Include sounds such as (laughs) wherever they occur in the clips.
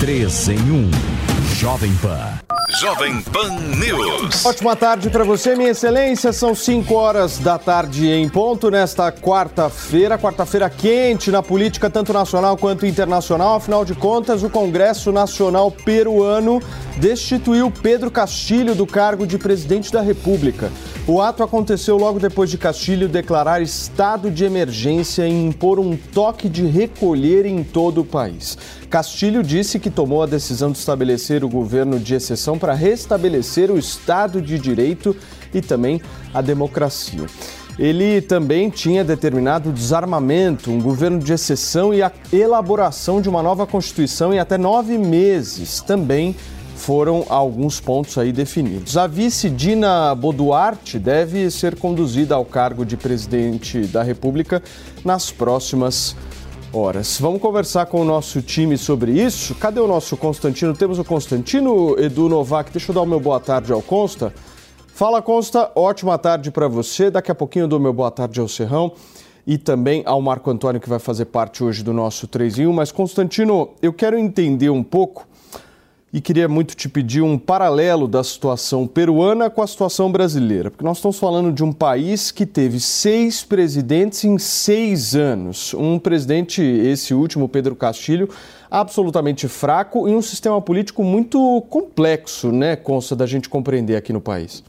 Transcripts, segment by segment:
3 em 1. Jovem Pan. Jovem Pan News. Ótima tarde para você, minha excelência. São 5 horas da tarde em ponto nesta quarta-feira. Quarta-feira quente na política, tanto nacional quanto internacional. Afinal de contas, o Congresso Nacional Peruano destituiu Pedro Castilho do cargo de presidente da República. O ato aconteceu logo depois de Castilho declarar estado de emergência e impor um toque de recolher em todo o país. Castilho disse que tomou a decisão de estabelecer o governo de exceção para restabelecer o Estado de Direito e também a democracia. Ele também tinha determinado o desarmamento, um governo de exceção e a elaboração de uma nova Constituição em até nove meses. Também foram alguns pontos aí definidos. A vice Dina Boduarte deve ser conduzida ao cargo de presidente da República nas próximas horas. Vamos conversar com o nosso time sobre isso. Cadê o nosso Constantino? Temos o Constantino, Edu Novak. Deixa eu dar o meu boa tarde ao Consta. Fala, Consta. Ótima tarde para você. Daqui a pouquinho eu dou meu boa tarde ao Serrão e também ao Marco Antônio, que vai fazer parte hoje do nosso 3 em 1. Mas, Constantino, eu quero entender um pouco e queria muito te pedir um paralelo da situação peruana com a situação brasileira, porque nós estamos falando de um país que teve seis presidentes em seis anos. Um presidente, esse último, Pedro Castilho, absolutamente fraco e um sistema político muito complexo, né, consta da gente compreender aqui no país.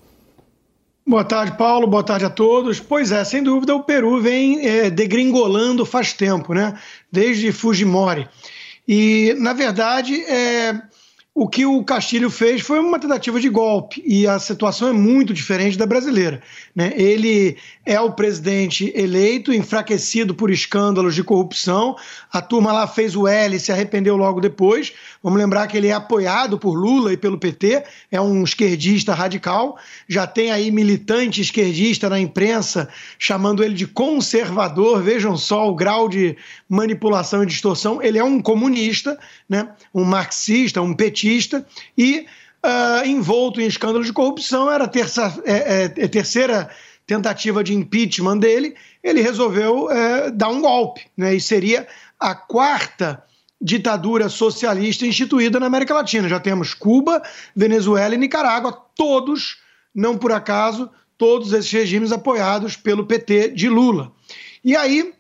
Boa tarde, Paulo. Boa tarde a todos. Pois é, sem dúvida o Peru vem é, degringolando faz tempo, né? Desde Fujimori. E, na verdade, é, o que o Castilho fez foi uma tentativa de golpe e a situação é muito diferente da brasileira. Né? Ele é o presidente eleito, enfraquecido por escândalos de corrupção. A turma lá fez o L e se arrependeu logo depois. Vamos lembrar que ele é apoiado por Lula e pelo PT, é um esquerdista radical. Já tem aí militante esquerdista na imprensa chamando ele de conservador. Vejam só o grau de manipulação e distorção. Ele é um comunista, né? um marxista, um petista e uh, envolto em escândalo de corrupção, era a terça, é, é, é, terceira tentativa de impeachment dele, ele resolveu é, dar um golpe, né? e seria a quarta ditadura socialista instituída na América Latina. Já temos Cuba, Venezuela e Nicarágua, todos, não por acaso, todos esses regimes apoiados pelo PT de Lula. E aí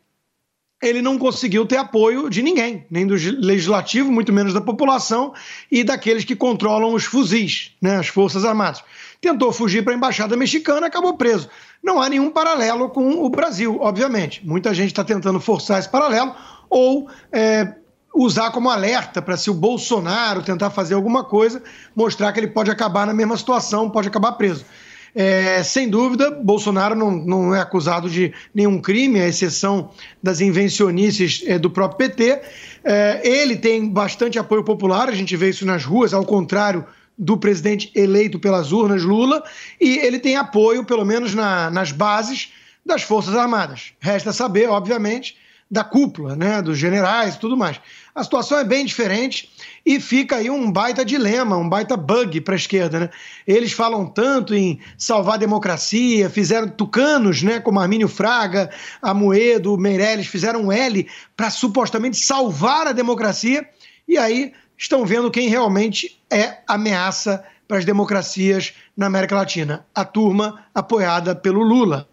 ele não conseguiu ter apoio de ninguém, nem do legislativo, muito menos da população e daqueles que controlam os fuzis, né, as Forças Armadas. Tentou fugir para a embaixada mexicana, acabou preso. Não há nenhum paralelo com o Brasil, obviamente. Muita gente está tentando forçar esse paralelo ou é, usar como alerta para se o Bolsonaro tentar fazer alguma coisa, mostrar que ele pode acabar na mesma situação, pode acabar preso. É, sem dúvida, Bolsonaro não, não é acusado de nenhum crime, à exceção das invencionices é, do próprio PT. É, ele tem bastante apoio popular, a gente vê isso nas ruas, ao contrário do presidente eleito pelas urnas, Lula, e ele tem apoio, pelo menos na, nas bases, das Forças Armadas. Resta saber, obviamente, da cúpula, né, dos generais e tudo mais. A situação é bem diferente e fica aí um baita dilema, um baita bug para a esquerda. Né? Eles falam tanto em salvar a democracia, fizeram tucanos, né, como Armínio Fraga, Amoedo, Meirelles, fizeram um L para supostamente salvar a democracia, e aí estão vendo quem realmente é ameaça para as democracias na América Latina. A turma apoiada pelo Lula,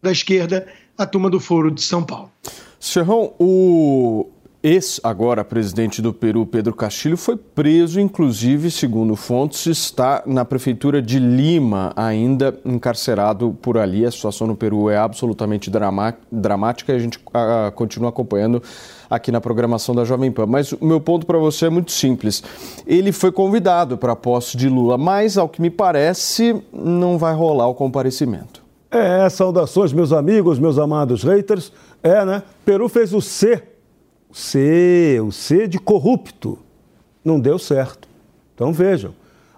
da esquerda a turma do Foro de São Paulo. Serrão, o Ex, agora presidente do Peru, Pedro Castilho, foi preso, inclusive, segundo fontes, está na prefeitura de Lima, ainda encarcerado por ali. A situação no Peru é absolutamente dramática e a gente a, continua acompanhando aqui na programação da Jovem Pan. Mas o meu ponto para você é muito simples. Ele foi convidado para a posse de Lula, mas, ao que me parece, não vai rolar o comparecimento. É, saudações, meus amigos, meus amados haters. É, né? Peru fez o C C, o C de corrupto. Não deu certo. Então vejam,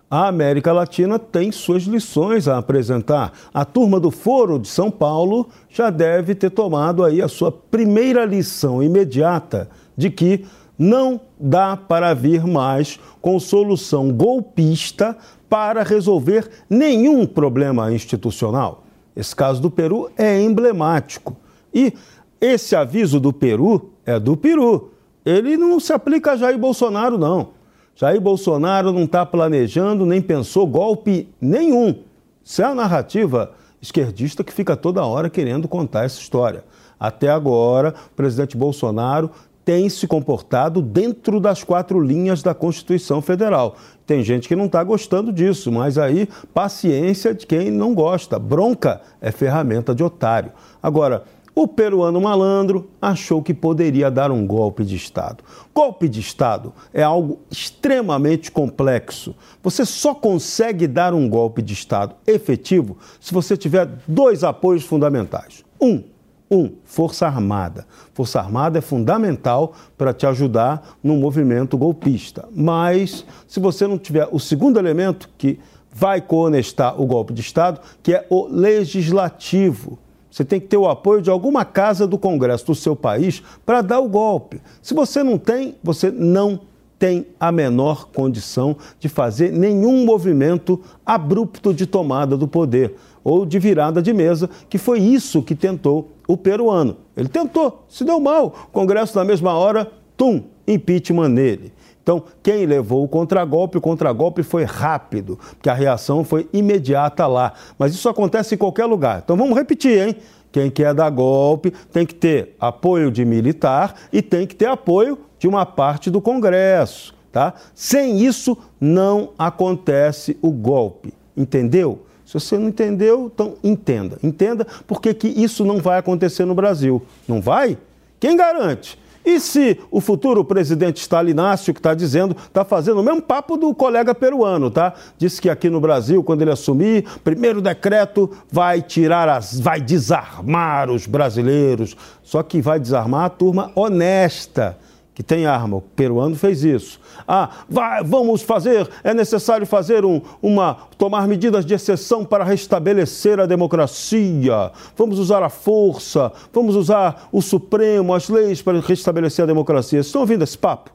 a América Latina tem suas lições a apresentar. A turma do Foro de São Paulo já deve ter tomado aí a sua primeira lição imediata de que não dá para vir mais com solução golpista para resolver nenhum problema institucional. Esse caso do Peru é emblemático. E esse aviso do Peru é do Peru. Ele não se aplica a Jair Bolsonaro, não. Jair Bolsonaro não está planejando nem pensou golpe nenhum. Isso é a narrativa esquerdista que fica toda hora querendo contar essa história. Até agora, o presidente Bolsonaro tem se comportado dentro das quatro linhas da Constituição Federal. Tem gente que não está gostando disso, mas aí paciência de quem não gosta. Bronca é ferramenta de otário. Agora, o peruano malandro achou que poderia dar um golpe de Estado. Golpe de Estado é algo extremamente complexo. Você só consegue dar um golpe de Estado efetivo se você tiver dois apoios fundamentais. Um, um, Força Armada. Força Armada é fundamental para te ajudar no movimento golpista. Mas, se você não tiver o segundo elemento que vai conestar o golpe de Estado, que é o legislativo. Você tem que ter o apoio de alguma casa do Congresso do seu país para dar o golpe. Se você não tem, você não tem a menor condição de fazer nenhum movimento abrupto de tomada do poder ou de virada de mesa, que foi isso que tentou o peruano. Ele tentou, se deu mal. O Congresso, na mesma hora, tum, impeachment nele. Então, quem levou o contragolpe, o contragolpe foi rápido, porque a reação foi imediata lá. Mas isso acontece em qualquer lugar. Então vamos repetir, hein? Quem quer dar golpe tem que ter apoio de militar e tem que ter apoio de uma parte do Congresso, tá? Sem isso não acontece o golpe. Entendeu? Se você não entendeu, então entenda. Entenda porque que isso não vai acontecer no Brasil. Não vai? Quem garante? E se o futuro presidente Stalinácio, que está dizendo, está fazendo o mesmo papo do colega peruano, tá? Disse que aqui no Brasil, quando ele assumir, primeiro decreto vai tirar as. vai desarmar os brasileiros. Só que vai desarmar a turma honesta que tem arma. O peruano fez isso. Ah, vai, vamos fazer, é necessário fazer um, uma, tomar medidas de exceção para restabelecer a democracia. Vamos usar a força, vamos usar o Supremo, as leis para restabelecer a democracia. Estão ouvindo esse papo?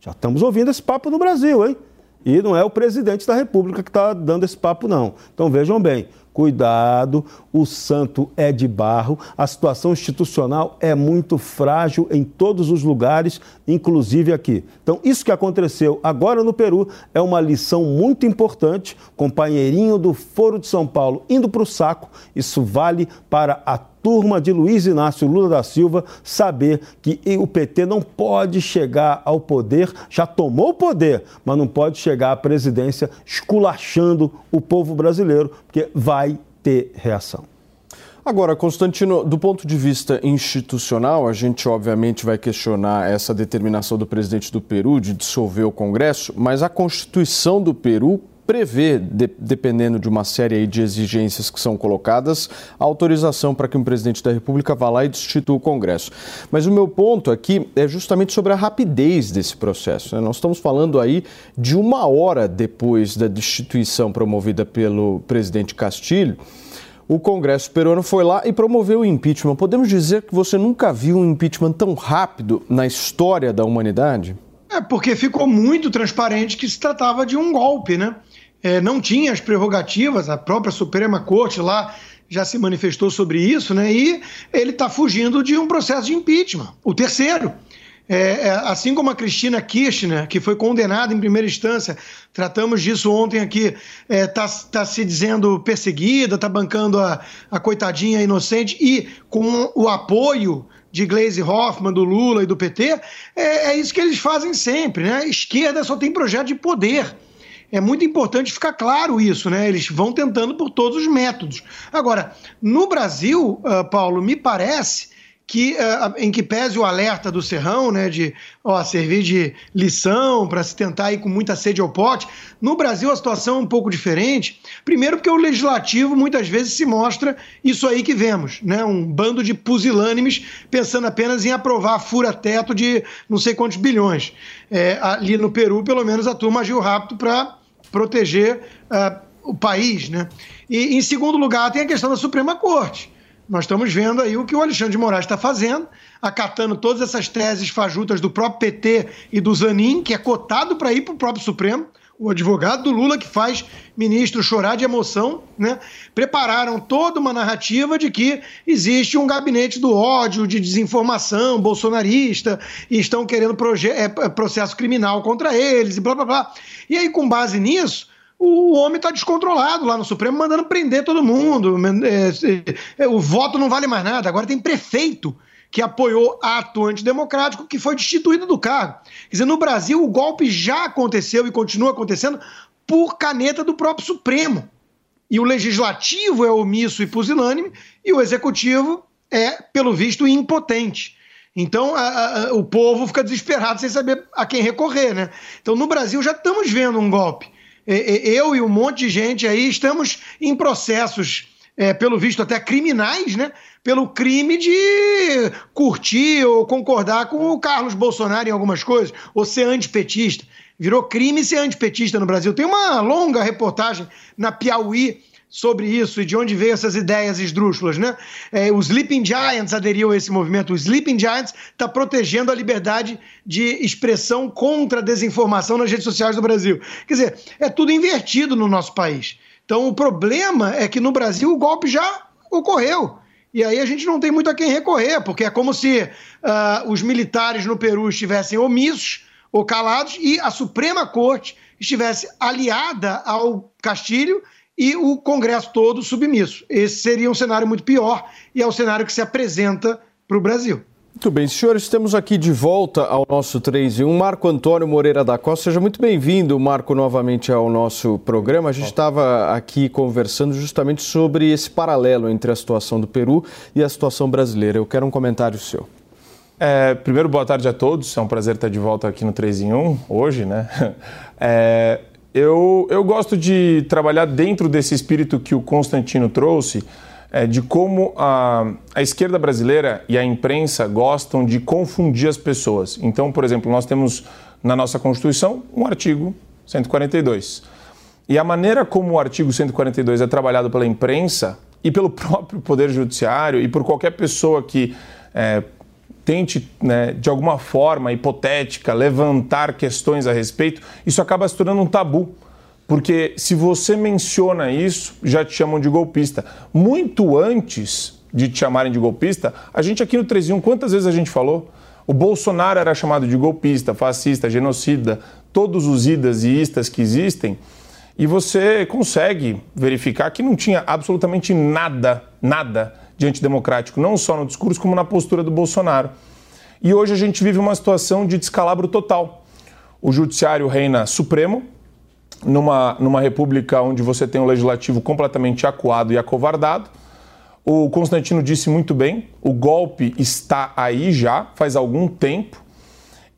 Já estamos ouvindo esse papo no Brasil, hein? E não é o presidente da República que está dando esse papo, não. Então vejam bem, Cuidado, o santo é de barro, a situação institucional é muito frágil em todos os lugares, inclusive aqui. Então, isso que aconteceu agora no Peru é uma lição muito importante. Companheirinho do Foro de São Paulo indo para o saco, isso vale para a turma de Luiz Inácio Lula da Silva saber que o PT não pode chegar ao poder, já tomou o poder, mas não pode chegar à presidência esculachando o povo brasileiro, porque vai ter reação. Agora, Constantino, do ponto de vista institucional, a gente obviamente vai questionar essa determinação do presidente do Peru de dissolver o Congresso, mas a Constituição do Peru prevê, de, dependendo de uma série de exigências que são colocadas, a autorização para que um presidente da República vá lá e destitua o Congresso. Mas o meu ponto aqui é justamente sobre a rapidez desse processo. Né? Nós estamos falando aí de uma hora depois da destituição promovida pelo presidente Castilho. O Congresso peruano foi lá e promoveu o impeachment. Podemos dizer que você nunca viu um impeachment tão rápido na história da humanidade? É, porque ficou muito transparente que se tratava de um golpe, né? é, não tinha as prerrogativas, a própria Suprema Corte lá já se manifestou sobre isso, né? E ele está fugindo de um processo de impeachment, o terceiro. É, é, assim como a Cristina Kirchner, que foi condenada em primeira instância, tratamos disso ontem aqui, está é, tá, tá se dizendo perseguida, está bancando a, a coitadinha inocente e com o apoio de Gleisi Hoffmann, do Lula e do PT, é, é isso que eles fazem sempre, né? A esquerda só tem projeto de poder. É muito importante ficar claro isso, né? Eles vão tentando por todos os métodos. Agora, no Brasil, uh, Paulo, me parece que uh, em que pese o alerta do Serrão, né, de ó, servir de lição para se tentar ir com muita sede ao pote, no Brasil a situação é um pouco diferente. Primeiro porque o legislativo muitas vezes se mostra isso aí que vemos, né, um bando de pusilânimes pensando apenas em aprovar fura-teto de não sei quantos bilhões. É, ali no Peru, pelo menos a turma agiu rápido para proteger uh, o país, né? E em segundo lugar tem a questão da Suprema Corte nós estamos vendo aí o que o Alexandre de Moraes está fazendo, acatando todas essas teses fajutas do próprio PT e do Zanin, que é cotado para ir para o próprio Supremo, o advogado do Lula que faz ministro chorar de emoção, né? Prepararam toda uma narrativa de que existe um gabinete do ódio, de desinformação bolsonarista e estão querendo é, processo criminal contra eles e blá blá blá. E aí, com base nisso, o homem está descontrolado lá no Supremo, mandando prender todo mundo. É, é, o voto não vale mais nada. Agora tem prefeito que apoiou ato antidemocrático que foi destituído do cargo. Quer dizer, no Brasil o golpe já aconteceu e continua acontecendo por caneta do próprio Supremo. E o legislativo é omisso e pusilânime e o executivo é, pelo visto, impotente. Então a, a, o povo fica desesperado sem saber a quem recorrer, né? Então no Brasil já estamos vendo um golpe eu e um monte de gente aí estamos em processos, é, pelo visto até criminais, né? Pelo crime de curtir ou concordar com o Carlos Bolsonaro em algumas coisas, ou ser antipetista. Virou crime ser antipetista no Brasil. Tem uma longa reportagem na Piauí sobre isso e de onde veio essas ideias esdrúxulas, né? É, os Sleeping Giants aderiu a esse movimento. O Sleeping Giants está protegendo a liberdade de expressão contra a desinformação nas redes sociais do Brasil. Quer dizer, é tudo invertido no nosso país. Então, o problema é que no Brasil o golpe já ocorreu. E aí a gente não tem muito a quem recorrer, porque é como se uh, os militares no Peru estivessem omissos ou calados e a Suprema Corte estivesse aliada ao Castilho e o Congresso todo submisso. Esse seria um cenário muito pior e é o cenário que se apresenta para o Brasil. Muito bem, senhores, estamos aqui de volta ao nosso 3 e 1. Marco Antônio Moreira da Costa, seja muito bem-vindo, Marco, novamente ao nosso programa. A gente estava aqui conversando justamente sobre esse paralelo entre a situação do Peru e a situação brasileira. Eu quero um comentário seu. É, primeiro, boa tarde a todos. É um prazer estar de volta aqui no 3 em 1 hoje, né? (laughs) É, eu, eu gosto de trabalhar dentro desse espírito que o Constantino trouxe, é, de como a, a esquerda brasileira e a imprensa gostam de confundir as pessoas. Então, por exemplo, nós temos na nossa Constituição um artigo 142. E a maneira como o artigo 142 é trabalhado pela imprensa e pelo (laughs) próprio Poder Judiciário e por qualquer pessoa que é, tente, né, de alguma forma hipotética, levantar questões a respeito, isso acaba se tornando um tabu. Porque se você menciona isso, já te chamam de golpista. Muito antes de te chamarem de golpista, a gente aqui no 31, quantas vezes a gente falou? O Bolsonaro era chamado de golpista, fascista, genocida, todos os idas e istas que existem, e você consegue verificar que não tinha absolutamente nada, nada de antidemocrático, não só no discurso, como na postura do Bolsonaro. E hoje a gente vive uma situação de descalabro total. O judiciário reina supremo, numa, numa república onde você tem um legislativo completamente acuado e acovardado. O Constantino disse muito bem: o golpe está aí já, faz algum tempo.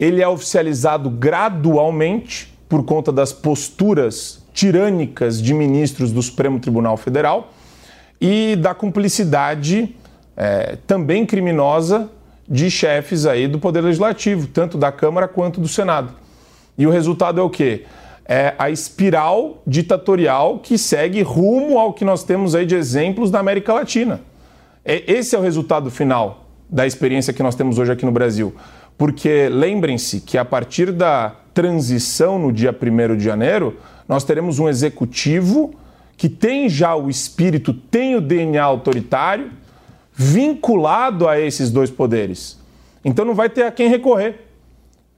Ele é oficializado gradualmente por conta das posturas tirânicas de ministros do Supremo Tribunal Federal e da cumplicidade é, também criminosa de chefes aí do Poder Legislativo, tanto da Câmara quanto do Senado. E o resultado é o quê? É a espiral ditatorial que segue rumo ao que nós temos aí de exemplos da América Latina. É, esse é o resultado final da experiência que nós temos hoje aqui no Brasil. Porque lembrem-se que a partir da transição no dia 1 de janeiro, nós teremos um executivo que tem já o espírito, tem o DNA autoritário, vinculado a esses dois poderes. Então não vai ter a quem recorrer.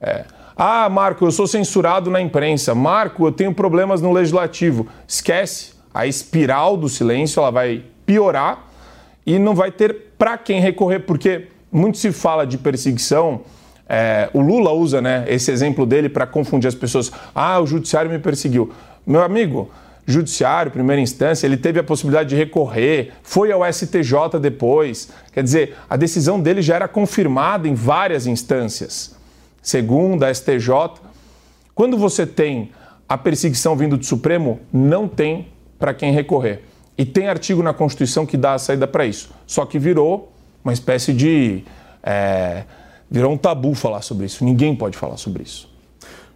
É. Ah, Marco, eu sou censurado na imprensa. Marco, eu tenho problemas no legislativo. Esquece. A espiral do silêncio ela vai piorar e não vai ter para quem recorrer, porque muito se fala de perseguição. É, o Lula usa né, esse exemplo dele para confundir as pessoas. Ah, o judiciário me perseguiu. Meu amigo, judiciário, primeira instância, ele teve a possibilidade de recorrer, foi ao STJ depois. Quer dizer, a decisão dele já era confirmada em várias instâncias. Segunda, STJ. Quando você tem a perseguição vindo do Supremo, não tem para quem recorrer. E tem artigo na Constituição que dá a saída para isso. Só que virou uma espécie de. É, virou um tabu falar sobre isso. Ninguém pode falar sobre isso.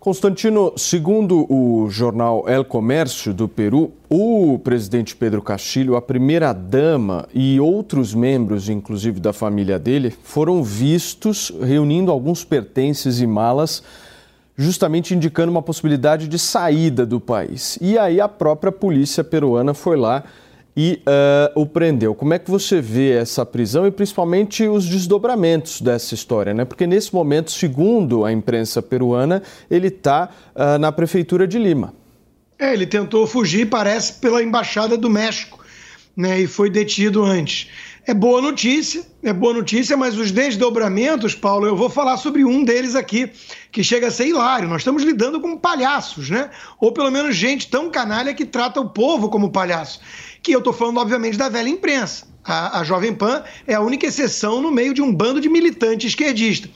Constantino, segundo o jornal El Comércio do Peru, o presidente Pedro Castilho, a primeira-dama e outros membros, inclusive da família dele, foram vistos reunindo alguns pertences e malas, justamente indicando uma possibilidade de saída do país. E aí a própria polícia peruana foi lá e uh, o prendeu. Como é que você vê essa prisão e principalmente os desdobramentos dessa história? Né? Porque nesse momento, segundo a imprensa peruana, ele está uh, na prefeitura de Lima. É, ele tentou fugir, parece, pela embaixada do México, né? E foi detido antes. É boa notícia, é boa notícia, mas os desdobramentos, Paulo, eu vou falar sobre um deles aqui, que chega a ser hilário. Nós estamos lidando com palhaços, né? Ou pelo menos gente tão canalha que trata o povo como palhaço que eu estou falando, obviamente, da velha imprensa. A, a, Jovem Pan é a única exceção no meio de um bando de militante esquerdista.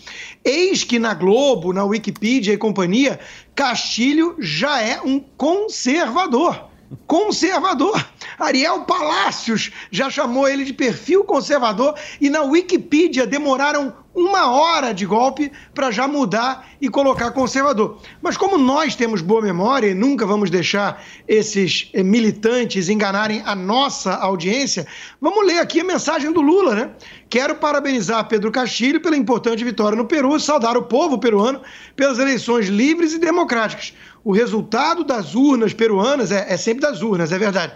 Eis que na Globo, na Wikipedia e companhia, Castilho já é um conservador. Conservador. Ariel Palácios já chamou ele de perfil conservador e na Wikipedia demoraram uma hora de golpe para já mudar e colocar conservador. Mas como nós temos boa memória e nunca vamos deixar esses eh, militantes enganarem a nossa audiência, vamos ler aqui a mensagem do Lula, né? Quero parabenizar Pedro Castilho pela importante vitória no Peru saudar o povo peruano pelas eleições livres e democráticas. O resultado das urnas peruanas é, é sempre das urnas, é verdade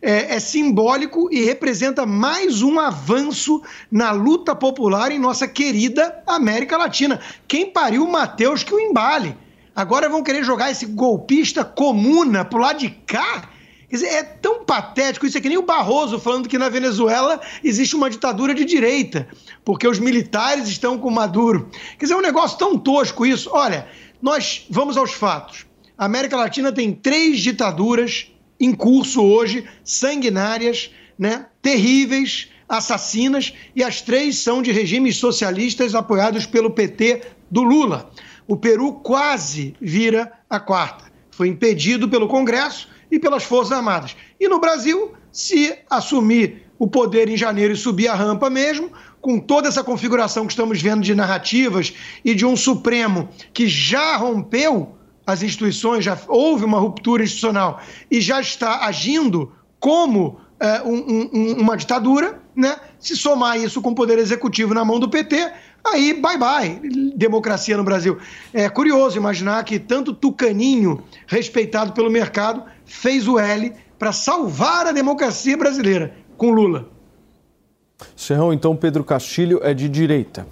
é, é simbólico e representa mais um avanço na luta popular em nossa querida América Latina. Quem pariu o Matheus que o embale? Agora vão querer jogar esse golpista comuna pro lado de cá? Quer dizer, é tão patético, isso é que nem o Barroso falando que na Venezuela existe uma ditadura de direita, porque os militares estão com Maduro. Quer dizer, é um negócio tão tosco isso. Olha, nós vamos aos fatos. A América Latina tem três ditaduras em curso hoje, sanguinárias, né, terríveis, assassinas, e as três são de regimes socialistas apoiados pelo PT do Lula. O Peru quase vira a quarta. Foi impedido pelo Congresso e pelas Forças Armadas. E no Brasil, se assumir o poder em janeiro e subir a rampa mesmo, com toda essa configuração que estamos vendo de narrativas e de um Supremo que já rompeu as instituições, já houve uma ruptura institucional e já está agindo como é, um, um, uma ditadura, né? Se somar isso com o poder executivo na mão do PT, aí bye bye, democracia no Brasil. É curioso imaginar que tanto Tucaninho, respeitado pelo mercado, fez o L para salvar a democracia brasileira com Lula. Serrão, então Pedro Castilho é de direita.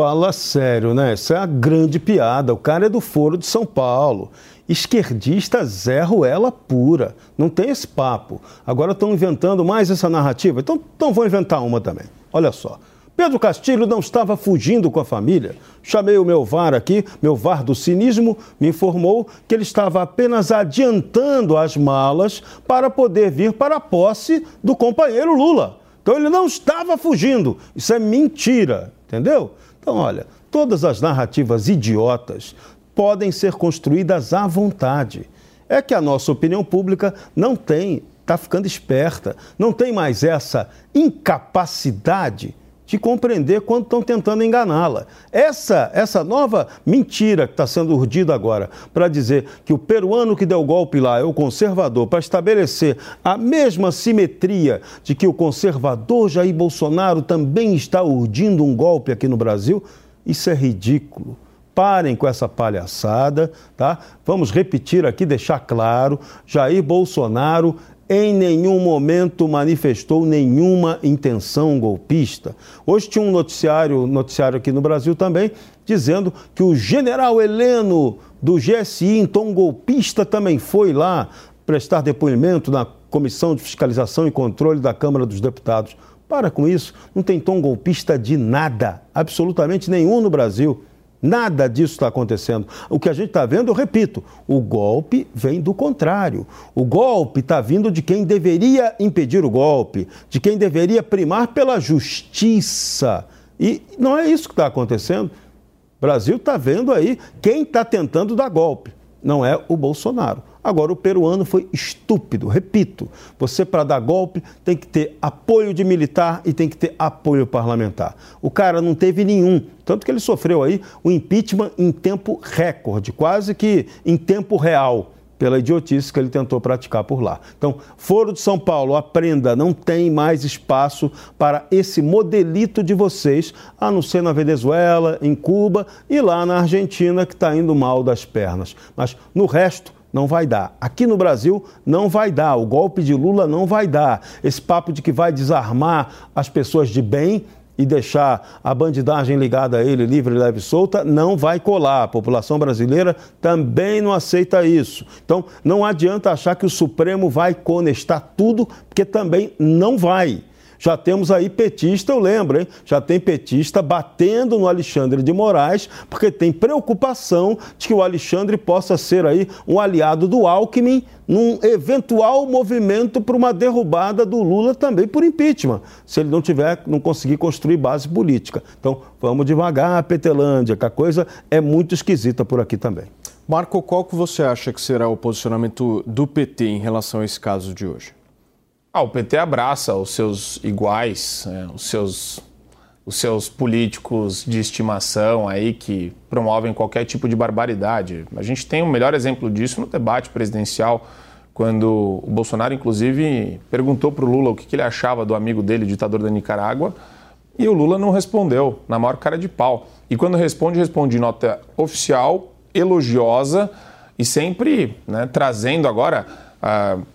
Fala sério, né? Isso é a grande piada. O cara é do Foro de São Paulo. Esquerdista Zé Ruela pura. Não tem esse papo. Agora estão inventando mais essa narrativa. Então, então vou inventar uma também. Olha só. Pedro Castilho não estava fugindo com a família. Chamei o meu VAR aqui, meu VAR do cinismo, me informou que ele estava apenas adiantando as malas para poder vir para a posse do companheiro Lula. Então ele não estava fugindo. Isso é mentira, entendeu? Então, olha, todas as narrativas idiotas podem ser construídas à vontade. É que a nossa opinião pública não tem, está ficando esperta, não tem mais essa incapacidade de compreender quando estão tentando enganá-la. Essa, essa nova mentira que está sendo urdida agora para dizer que o peruano que deu o golpe lá é o conservador, para estabelecer a mesma simetria de que o conservador Jair Bolsonaro também está urdindo um golpe aqui no Brasil, isso é ridículo. Parem com essa palhaçada, tá? Vamos repetir aqui, deixar claro: Jair Bolsonaro em nenhum momento manifestou nenhuma intenção golpista. Hoje tinha um noticiário, noticiário aqui no Brasil também, dizendo que o general Heleno do GSI, tom golpista, também foi lá prestar depoimento na Comissão de Fiscalização e Controle da Câmara dos Deputados. Para com isso, não tem tom golpista de nada, absolutamente nenhum no Brasil. Nada disso está acontecendo. O que a gente está vendo, eu repito, o golpe vem do contrário. O golpe está vindo de quem deveria impedir o golpe, de quem deveria primar pela justiça. E não é isso que está acontecendo. O Brasil está vendo aí quem está tentando dar golpe. Não é o Bolsonaro. Agora, o peruano foi estúpido. Repito, você para dar golpe tem que ter apoio de militar e tem que ter apoio parlamentar. O cara não teve nenhum, tanto que ele sofreu aí o impeachment em tempo recorde, quase que em tempo real pela idiotice que ele tentou praticar por lá. Então, Foro de São Paulo, aprenda, não tem mais espaço para esse modelito de vocês, a não ser na Venezuela, em Cuba e lá na Argentina, que está indo mal das pernas. Mas no resto, não vai dar. Aqui no Brasil não vai dar. O golpe de Lula não vai dar. Esse papo de que vai desarmar as pessoas de bem e deixar a bandidagem ligada a ele livre, leve e solta, não vai colar. A população brasileira também não aceita isso. Então, não adianta achar que o Supremo vai conestar tudo, porque também não vai. Já temos aí petista, eu lembro, hein? Já tem petista batendo no Alexandre de Moraes, porque tem preocupação de que o Alexandre possa ser aí um aliado do Alckmin num eventual movimento para uma derrubada do Lula também por impeachment, se ele não tiver, não conseguir construir base política. Então, vamos devagar, Petelândia, que a coisa é muito esquisita por aqui também. Marco, qual que você acha que será o posicionamento do PT em relação a esse caso de hoje? Ah, o PT abraça os seus iguais, né, os, seus, os seus políticos de estimação aí que promovem qualquer tipo de barbaridade. A gente tem o um melhor exemplo disso no debate presidencial, quando o Bolsonaro, inclusive, perguntou para o Lula o que, que ele achava do amigo dele, ditador da Nicarágua, e o Lula não respondeu, na maior cara de pau. E quando responde, responde em nota oficial, elogiosa e sempre né, trazendo agora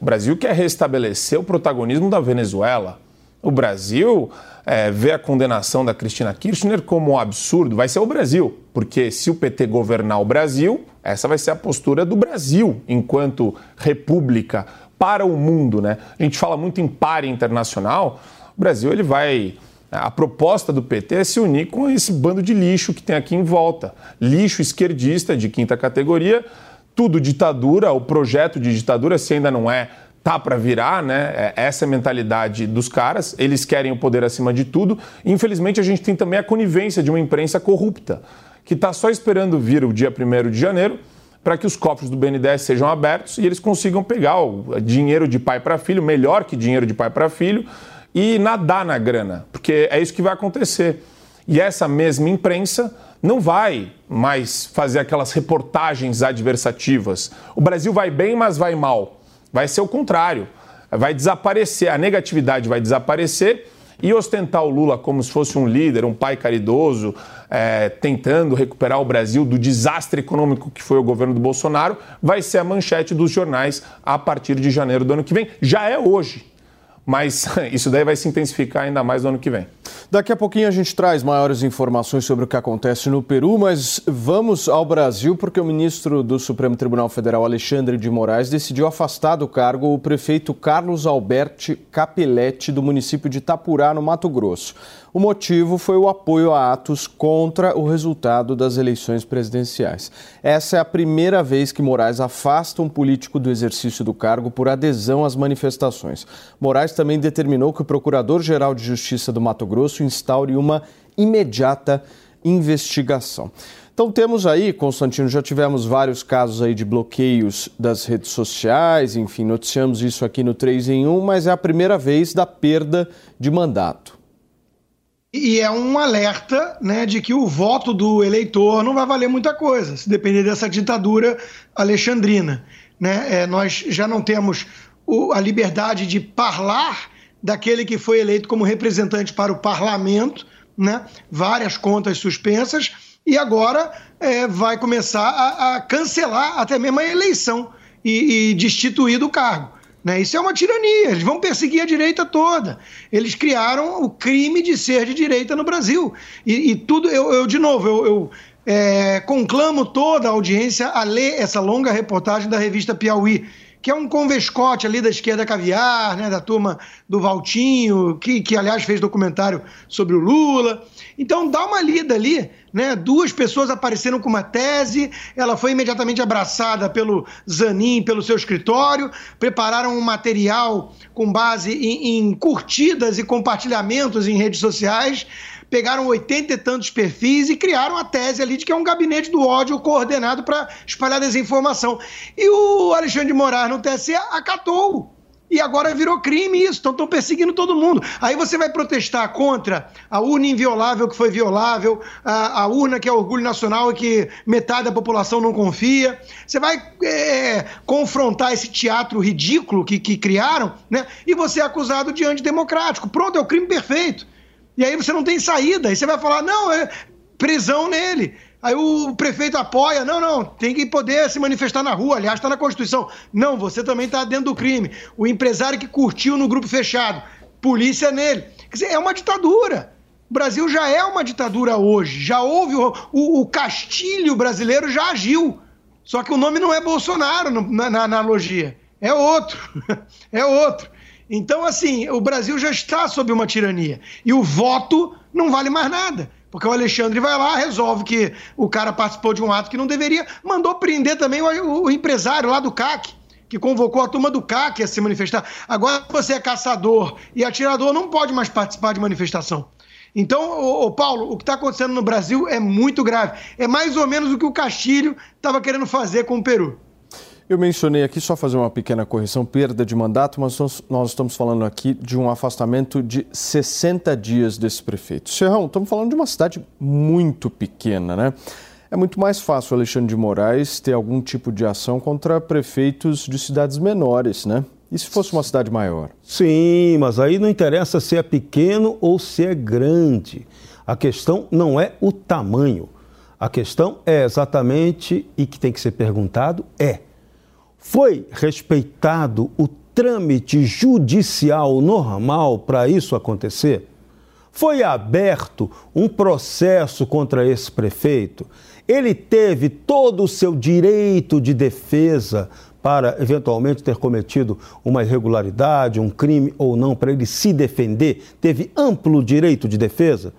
o Brasil quer restabelecer o protagonismo da Venezuela. O Brasil é, vê a condenação da Cristina Kirchner como um absurdo. Vai ser o Brasil, porque se o PT governar o Brasil, essa vai ser a postura do Brasil enquanto república para o mundo. Né? A gente fala muito em pare internacional. O Brasil ele vai a proposta do PT é se unir com esse bando de lixo que tem aqui em volta. Lixo esquerdista de quinta categoria, tudo ditadura, o projeto de ditadura, se ainda não é, tá para virar, né? É, essa é a mentalidade dos caras, eles querem o poder acima de tudo. Infelizmente, a gente tem também a conivência de uma imprensa corrupta, que está só esperando vir o dia 1 de janeiro para que os cofres do BNDES sejam abertos e eles consigam pegar o dinheiro de pai para filho, melhor que dinheiro de pai para filho, e nadar na grana, porque é isso que vai acontecer. E essa mesma imprensa não vai mais fazer aquelas reportagens adversativas. O Brasil vai bem, mas vai mal. Vai ser o contrário. Vai desaparecer, a negatividade vai desaparecer e ostentar o Lula como se fosse um líder, um pai caridoso, é, tentando recuperar o Brasil do desastre econômico que foi o governo do Bolsonaro, vai ser a manchete dos jornais a partir de janeiro do ano que vem. Já é hoje mas (laughs) isso daí vai se intensificar ainda mais no ano que vem. Daqui a pouquinho a gente traz maiores informações sobre o que acontece no Peru, mas vamos ao Brasil porque o ministro do Supremo Tribunal Federal, Alexandre de Moraes, decidiu afastar do cargo o prefeito Carlos Alberti Capelletti, do município de Itapurá, no Mato Grosso. O motivo foi o apoio a atos contra o resultado das eleições presidenciais. Essa é a primeira vez que Moraes afasta um político do exercício do cargo por adesão às manifestações. Moraes também determinou que o Procurador-Geral de Justiça do Mato Grosso instaure uma imediata investigação. Então temos aí, Constantino, já tivemos vários casos aí de bloqueios das redes sociais, enfim, noticiamos isso aqui no 3 em 1, mas é a primeira vez da perda de mandato. E é um alerta né, de que o voto do eleitor não vai valer muita coisa, se depender dessa ditadura alexandrina. Né? É, nós já não temos o, a liberdade de falar daquele que foi eleito como representante para o parlamento, né? várias contas suspensas, e agora é, vai começar a, a, cancelar até mesmo a eleição e, e destituir do cargo. Né? Isso é uma tirania, eles vão perseguir a direita toda. Eles criaram o crime de ser de direita no Brasil. E, e tudo, eu, eu, de novo, eu, eu é, conclamo toda a audiência a ler essa longa reportagem da revista Piauí, que é um convescote ali da esquerda caviar, né, da turma do Valtinho, que, que aliás fez documentário sobre o Lula. Então dá uma lida ali, né? Duas pessoas apareceram com uma tese, ela foi imediatamente abraçada pelo Zanin, pelo seu escritório, prepararam um material com base em, em curtidas e compartilhamentos em redes sociais pegaram oitenta e tantos perfis e criaram a tese ali de que é um gabinete do ódio coordenado para espalhar desinformação. E o Alexandre de Moraes no TSE acatou. E agora virou crime isso, então estão perseguindo todo mundo. Aí você vai protestar contra a urna inviolável que foi violável, a, a urna que é orgulho nacional e que metade da população não confia. Você vai é, confrontar esse teatro ridículo que, que criaram, né? E você é acusado de antidemocrático. Pronto, é o crime perfeito. E aí você não tem saída. Aí você vai falar, não, é prisão nele. Aí o prefeito apoia, não, não, tem que poder se manifestar na rua, aliás, está na Constituição. Não, você também está dentro do crime. O empresário que curtiu no grupo fechado, polícia nele. Quer dizer, é uma ditadura. O Brasil já é uma ditadura hoje, já houve, o, o, o Castilho brasileiro já agiu. Só que o nome não é Bolsonaro na, na analogia, é outro, (laughs) é outro. Então, assim, o Brasil já está sob uma tirania. E o voto não vale mais nada. Porque o Alexandre vai lá, resolve que o cara participou de um ato que não deveria, mandou prender também o, o empresário lá do CAC, que convocou a turma do CAC a se manifestar. Agora, você é caçador e atirador, não pode mais participar de manifestação. Então, ô, ô Paulo, o que está acontecendo no Brasil é muito grave. É mais ou menos o que o Castilho estava querendo fazer com o Peru. Eu mencionei aqui, só fazer uma pequena correção, perda de mandato, mas nós estamos falando aqui de um afastamento de 60 dias desse prefeito. Serrão, estamos falando de uma cidade muito pequena, né? É muito mais fácil Alexandre de Moraes ter algum tipo de ação contra prefeitos de cidades menores, né? E se fosse uma cidade maior? Sim, mas aí não interessa se é pequeno ou se é grande. A questão não é o tamanho. A questão é exatamente, e que tem que ser perguntado, é foi respeitado o trâmite judicial normal para isso acontecer? Foi aberto um processo contra esse prefeito? Ele teve todo o seu direito de defesa para eventualmente ter cometido uma irregularidade, um crime ou não, para ele se defender? Teve amplo direito de defesa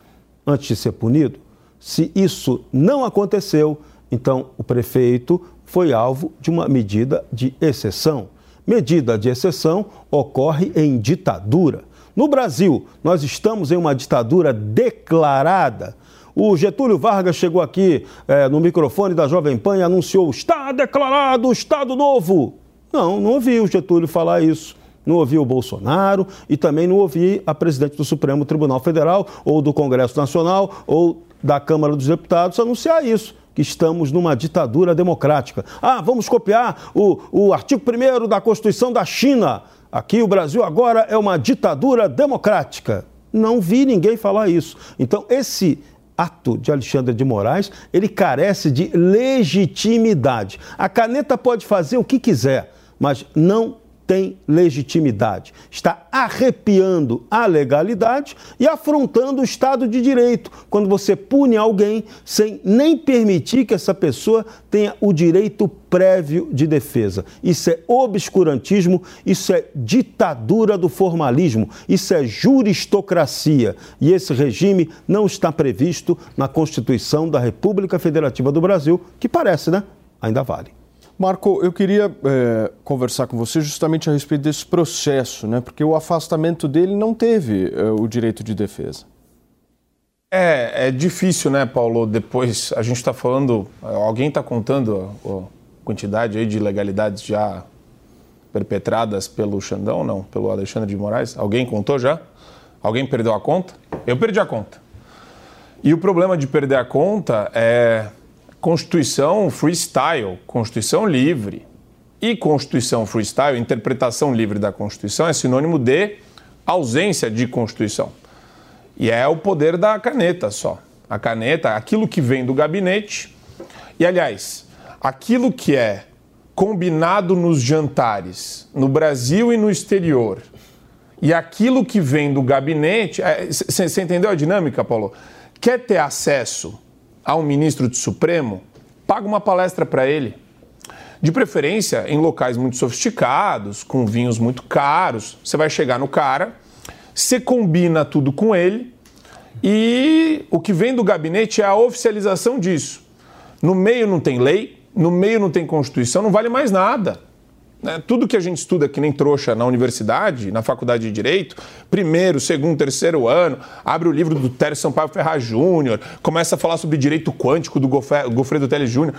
antes de ser punido? Se isso não aconteceu, então o prefeito foi alvo de uma medida de exceção. Medida de exceção ocorre em ditadura. No Brasil, nós estamos em uma ditadura declarada. O Getúlio Vargas chegou aqui é, no microfone da Jovem Pan e anunciou: está declarado o Estado Novo. Não, não ouvi o Getúlio falar isso. Não ouvi o Bolsonaro e também não ouvi a presidente do Supremo Tribunal Federal, ou do Congresso Nacional, ou da Câmara dos Deputados anunciar isso que estamos numa ditadura democrática. Ah, vamos copiar o, o artigo 1 da Constituição da China. Aqui o Brasil agora é uma ditadura democrática. Não vi ninguém falar isso. Então, esse ato de Alexandre de Moraes, ele carece de legitimidade. A caneta pode fazer o que quiser, mas não tem legitimidade. Está arrepiando a legalidade e afrontando o Estado de Direito, quando você pune alguém sem nem permitir que essa pessoa tenha o direito prévio de defesa. Isso é obscurantismo, isso é ditadura do formalismo, isso é juristocracia. E esse regime não está previsto na Constituição da República Federativa do Brasil, que parece, né? Ainda vale. Marco, eu queria é, conversar com você justamente a respeito desse processo, né? Porque o afastamento dele não teve é, o direito de defesa. É, é difícil, né, Paulo? Depois a gente está falando, alguém está contando a, quantidade aí de ilegalidades já perpetradas pelo Xandão, não, pelo Alexandre de Moraes. Alguém contou já? Alguém perdeu a conta? Eu perdi a conta. E o problema de perder a conta é Constituição freestyle, Constituição livre. E Constituição freestyle, interpretação livre da Constituição, é sinônimo de ausência de Constituição. E é o poder da caneta só. A caneta, aquilo que vem do gabinete. E, aliás, aquilo que é combinado nos jantares, no Brasil e no exterior, e aquilo que vem do gabinete. Você entendeu a dinâmica, Paulo? Quer ter acesso a um ministro do Supremo? Paga uma palestra para ele. De preferência em locais muito sofisticados, com vinhos muito caros. Você vai chegar no cara, você combina tudo com ele e o que vem do gabinete é a oficialização disso. No meio não tem lei, no meio não tem Constituição, não vale mais nada. Né? Tudo que a gente estuda que nem trouxa na universidade, na faculdade de Direito, primeiro, segundo, terceiro ano, abre o livro do Tério Sampaio Ferraz Júnior, começa a falar sobre direito quântico do Gofredo Teles Júnior,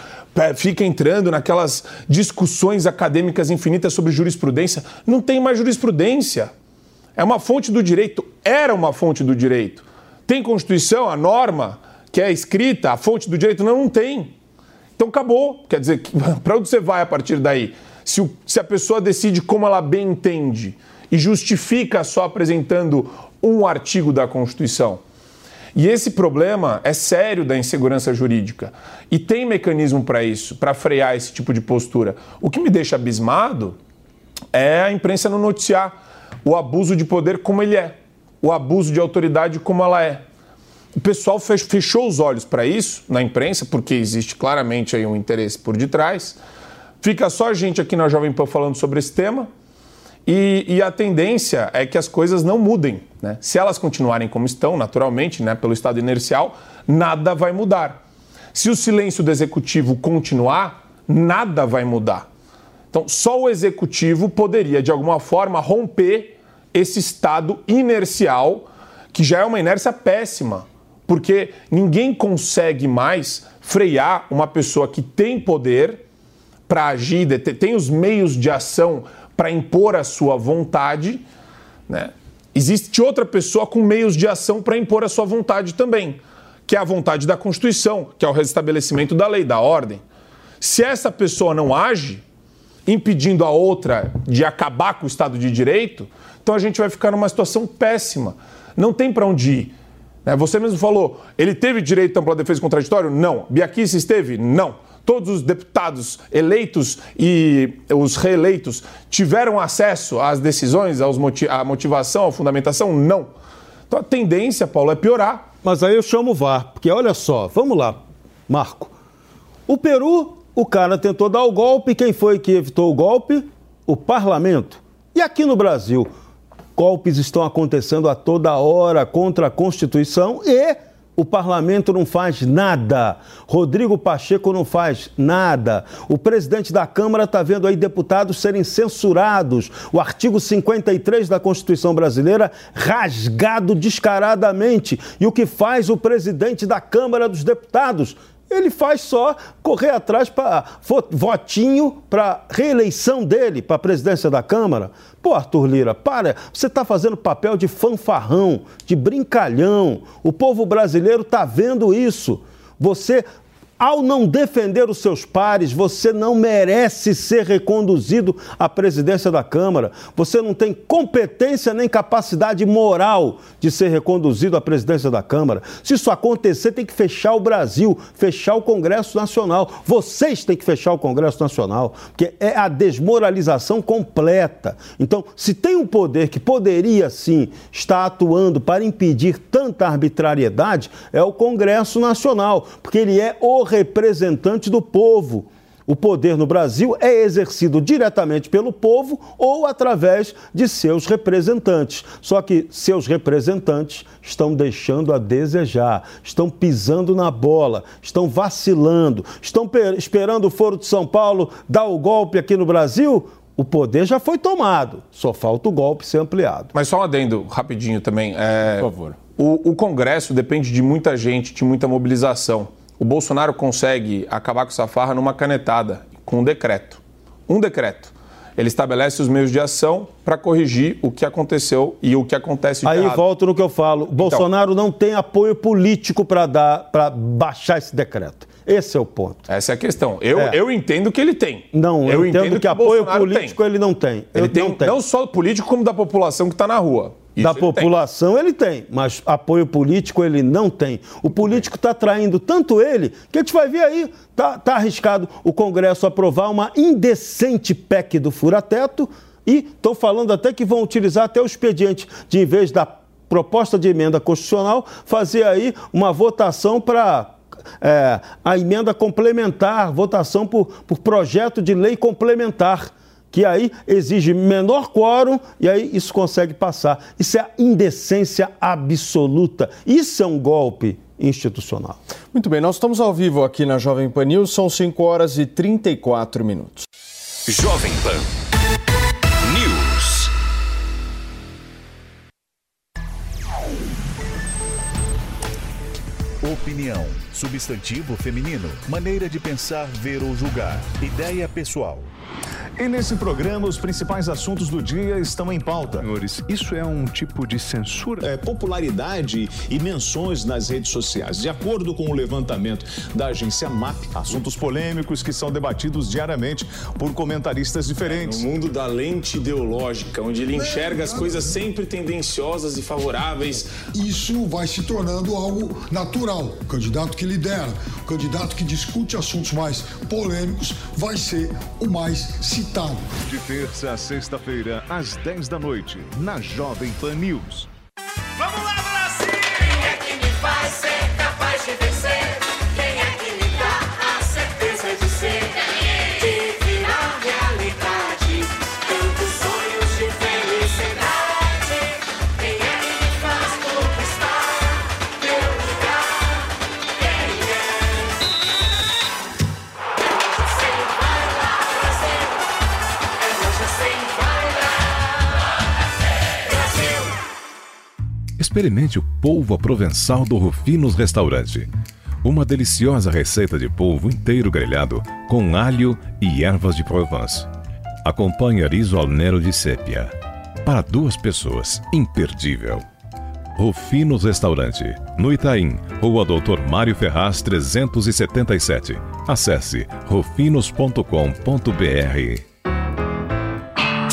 fica entrando naquelas discussões acadêmicas infinitas sobre jurisprudência. Não tem mais jurisprudência. É uma fonte do direito, era uma fonte do direito. Tem Constituição, a norma que é escrita, a fonte do direito? Não, não tem. Então acabou. Quer dizer, (laughs) para onde você vai a partir daí? Se, se a pessoa decide como ela bem entende e justifica só apresentando um artigo da Constituição. E esse problema é sério da insegurança jurídica. E tem mecanismo para isso, para frear esse tipo de postura. O que me deixa abismado é a imprensa não noticiar o abuso de poder como ele é o abuso de autoridade como ela é. O pessoal fechou os olhos para isso na imprensa, porque existe claramente aí um interesse por detrás. Fica só a gente aqui na Jovem Pan falando sobre esse tema. E, e a tendência é que as coisas não mudem. Né? Se elas continuarem como estão, naturalmente, né, pelo estado inercial, nada vai mudar. Se o silêncio do executivo continuar, nada vai mudar. Então, só o executivo poderia, de alguma forma, romper esse estado inercial, que já é uma inércia péssima, porque ninguém consegue mais frear uma pessoa que tem poder para agir, tem os meios de ação para impor a sua vontade, né? Existe outra pessoa com meios de ação para impor a sua vontade também, que é a vontade da Constituição, que é o restabelecimento da lei, da ordem. Se essa pessoa não age, impedindo a outra de acabar com o Estado de Direito, então a gente vai ficar numa situação péssima. Não tem para onde ir. Né? Você mesmo falou, ele teve direito à ampla defesa contraditório? Não. Biaquices teve? Não. Todos os deputados eleitos e os reeleitos tiveram acesso às decisões, aos à motivação, à fundamentação? Não. Então a tendência, Paulo, é piorar. Mas aí eu chamo o VAR, porque olha só, vamos lá, Marco. O Peru, o cara tentou dar o golpe, quem foi que evitou o golpe? O parlamento. E aqui no Brasil, Golpes estão acontecendo a toda hora contra a Constituição e o parlamento não faz nada. Rodrigo Pacheco não faz nada. O presidente da Câmara está vendo aí deputados serem censurados. O artigo 53 da Constituição brasileira rasgado descaradamente. E o que faz o presidente da Câmara dos Deputados? Ele faz só correr atrás para votinho para reeleição dele para a presidência da Câmara. Pô, Arthur Lira, para. Você está fazendo papel de fanfarrão, de brincalhão. O povo brasileiro está vendo isso. Você ao não defender os seus pares, você não merece ser reconduzido à presidência da Câmara. Você não tem competência nem capacidade moral de ser reconduzido à presidência da Câmara. Se isso acontecer, tem que fechar o Brasil, fechar o Congresso Nacional. Vocês têm que fechar o Congresso Nacional, porque é a desmoralização completa. Então, se tem um poder que poderia sim estar atuando para impedir tanta arbitrariedade, é o Congresso Nacional, porque ele é o representante do povo. O poder no Brasil é exercido diretamente pelo povo ou através de seus representantes. Só que seus representantes estão deixando a desejar, estão pisando na bola, estão vacilando, estão esperando o Foro de São Paulo dar o golpe aqui no Brasil. O poder já foi tomado, só falta o golpe ser ampliado. Mas só um adendo rapidinho também. É... Por favor. O, o Congresso depende de muita gente, de muita mobilização. O Bolsonaro consegue acabar com essa farra numa canetada, com um decreto. Um decreto. Ele estabelece os meios de ação para corrigir o que aconteceu e o que acontece de Aí errado. volto no que eu falo. Então, Bolsonaro não tem apoio político para dar para baixar esse decreto. Esse é o ponto. Essa é a questão. Eu, é. eu entendo que ele tem. Não, eu, eu entendo, entendo, que, que apoio político tem. ele não tem. Ele eu tem não, tem não só político como da população que está na rua. Da população ele tem. ele tem, mas apoio político ele não tem. O político está traindo tanto ele que a gente vai ver aí, tá, tá arriscado o Congresso aprovar uma indecente PEC do fura-teto e estão falando até que vão utilizar até o expediente de, em vez da proposta de emenda constitucional, fazer aí uma votação para é, a emenda complementar, votação por, por projeto de lei complementar que aí exige menor quórum e aí isso consegue passar. Isso é indecência absoluta. Isso é um golpe institucional. Muito bem, nós estamos ao vivo aqui na Jovem Pan News, são 5 horas e 34 minutos. Jovem Pan News. Opinião, substantivo feminino, maneira de pensar, ver ou julgar, ideia pessoal. E nesse programa, os principais assuntos do dia estão em pauta. Senhores, isso é um tipo de censura? É, popularidade e menções nas redes sociais. De acordo com o levantamento da agência MAP. Assuntos polêmicos que são debatidos diariamente por comentaristas diferentes. No mundo da lente ideológica, onde ele enxerga as coisas sempre tendenciosas e favoráveis. Isso vai se tornando algo natural. O candidato que lidera, o candidato que discute assuntos mais polêmicos, vai ser o mais citado de terça a sexta-feira, às 10 da noite, na Jovem Pan News. Vamos lá, Brasil! Quem é que me faz ser Experimente o polvo provençal do Rufinos Restaurante. Uma deliciosa receita de polvo inteiro grelhado com alho e ervas de Provence. Acompanhe riso ao nero de sépia. Para duas pessoas, imperdível. Rufinos Restaurante, no Itaim, Rua Doutor Mário Ferraz 377. Acesse rufinos.com.br.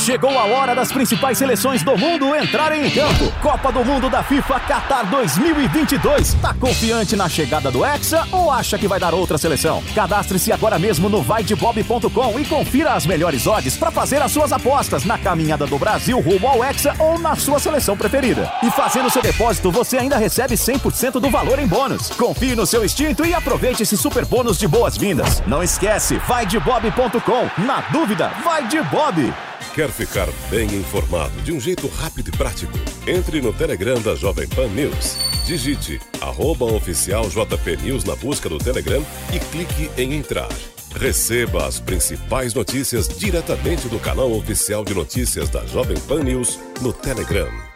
Chegou a hora das principais seleções do mundo entrarem em campo. Copa do Mundo da FIFA Qatar 2022. Tá confiante na chegada do Hexa ou acha que vai dar outra seleção? Cadastre-se agora mesmo no vaidebob.com e confira as melhores odds para fazer as suas apostas na caminhada do Brasil rumo ao Hexa ou na sua seleção preferida. E fazendo seu depósito, você ainda recebe 100% do valor em bônus. Confie no seu instinto e aproveite esse super bônus de boas-vindas. Não esquece, vaidebob.com. Na dúvida, vai de Bob. Quer ficar bem informado de um jeito rápido e prático? Entre no Telegram da Jovem Pan News. Digite arroba oficial JP News na busca do Telegram e clique em entrar. Receba as principais notícias diretamente do canal oficial de notícias da Jovem Pan News no Telegram.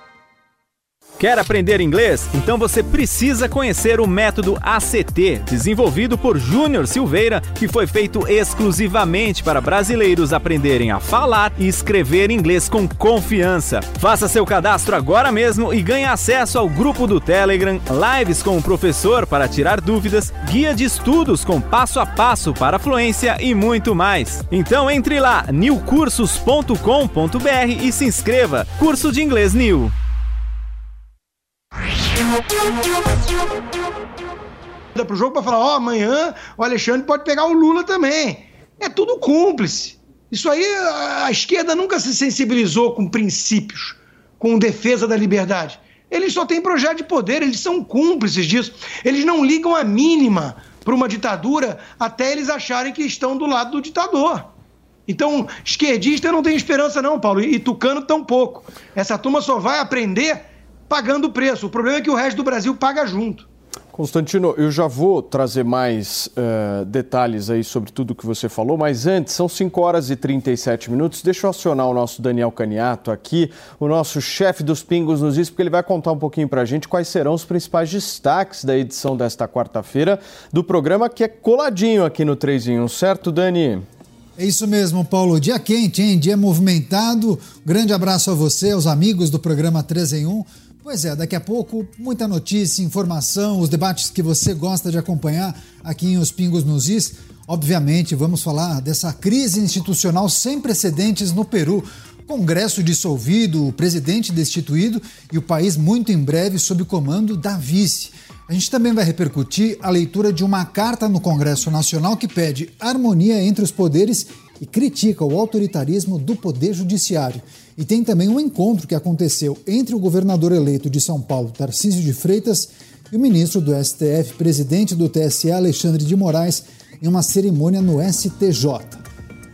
Quer aprender inglês? Então você precisa conhecer o método ACT, desenvolvido por Júnior Silveira, que foi feito exclusivamente para brasileiros aprenderem a falar e escrever inglês com confiança. Faça seu cadastro agora mesmo e ganhe acesso ao grupo do Telegram, lives com o professor para tirar dúvidas, guia de estudos com passo a passo para a fluência e muito mais. Então entre lá, newcursos.com.br e se inscreva. Curso de Inglês New. Para o jogo para falar: ó, amanhã o Alexandre pode pegar o Lula também. É tudo cúmplice. Isso aí, a esquerda nunca se sensibilizou com princípios, com defesa da liberdade. Eles só têm projeto de poder, eles são cúmplices disso. Eles não ligam a mínima para uma ditadura até eles acharem que estão do lado do ditador. Então, esquerdista não tem esperança, não, Paulo, e tucano tampouco. Essa turma só vai aprender pagando o preço. O problema é que o resto do Brasil paga junto. Constantino, eu já vou trazer mais uh, detalhes aí sobre tudo que você falou, mas antes, são 5 horas e 37 minutos. Deixa eu acionar o nosso Daniel Caniato aqui, o nosso chefe dos Pingos nos diz, porque ele vai contar um pouquinho pra gente quais serão os principais destaques da edição desta quarta-feira do programa, que é coladinho aqui no 3 em 1, certo, Dani? É isso mesmo, Paulo. Dia quente, hein? Dia movimentado. Grande abraço a você, aos amigos do programa 3 em 1. Pois é, daqui a pouco, muita notícia, informação, os debates que você gosta de acompanhar aqui em Os Pingos nos Is. Obviamente, vamos falar dessa crise institucional sem precedentes no Peru. Congresso dissolvido, o presidente destituído e o país muito em breve sob comando da vice. A gente também vai repercutir a leitura de uma carta no Congresso Nacional que pede harmonia entre os poderes e critica o autoritarismo do Poder Judiciário. E tem também um encontro que aconteceu entre o governador eleito de São Paulo, Tarcísio de Freitas, e o ministro do STF, presidente do TSE, Alexandre de Moraes, em uma cerimônia no STJ.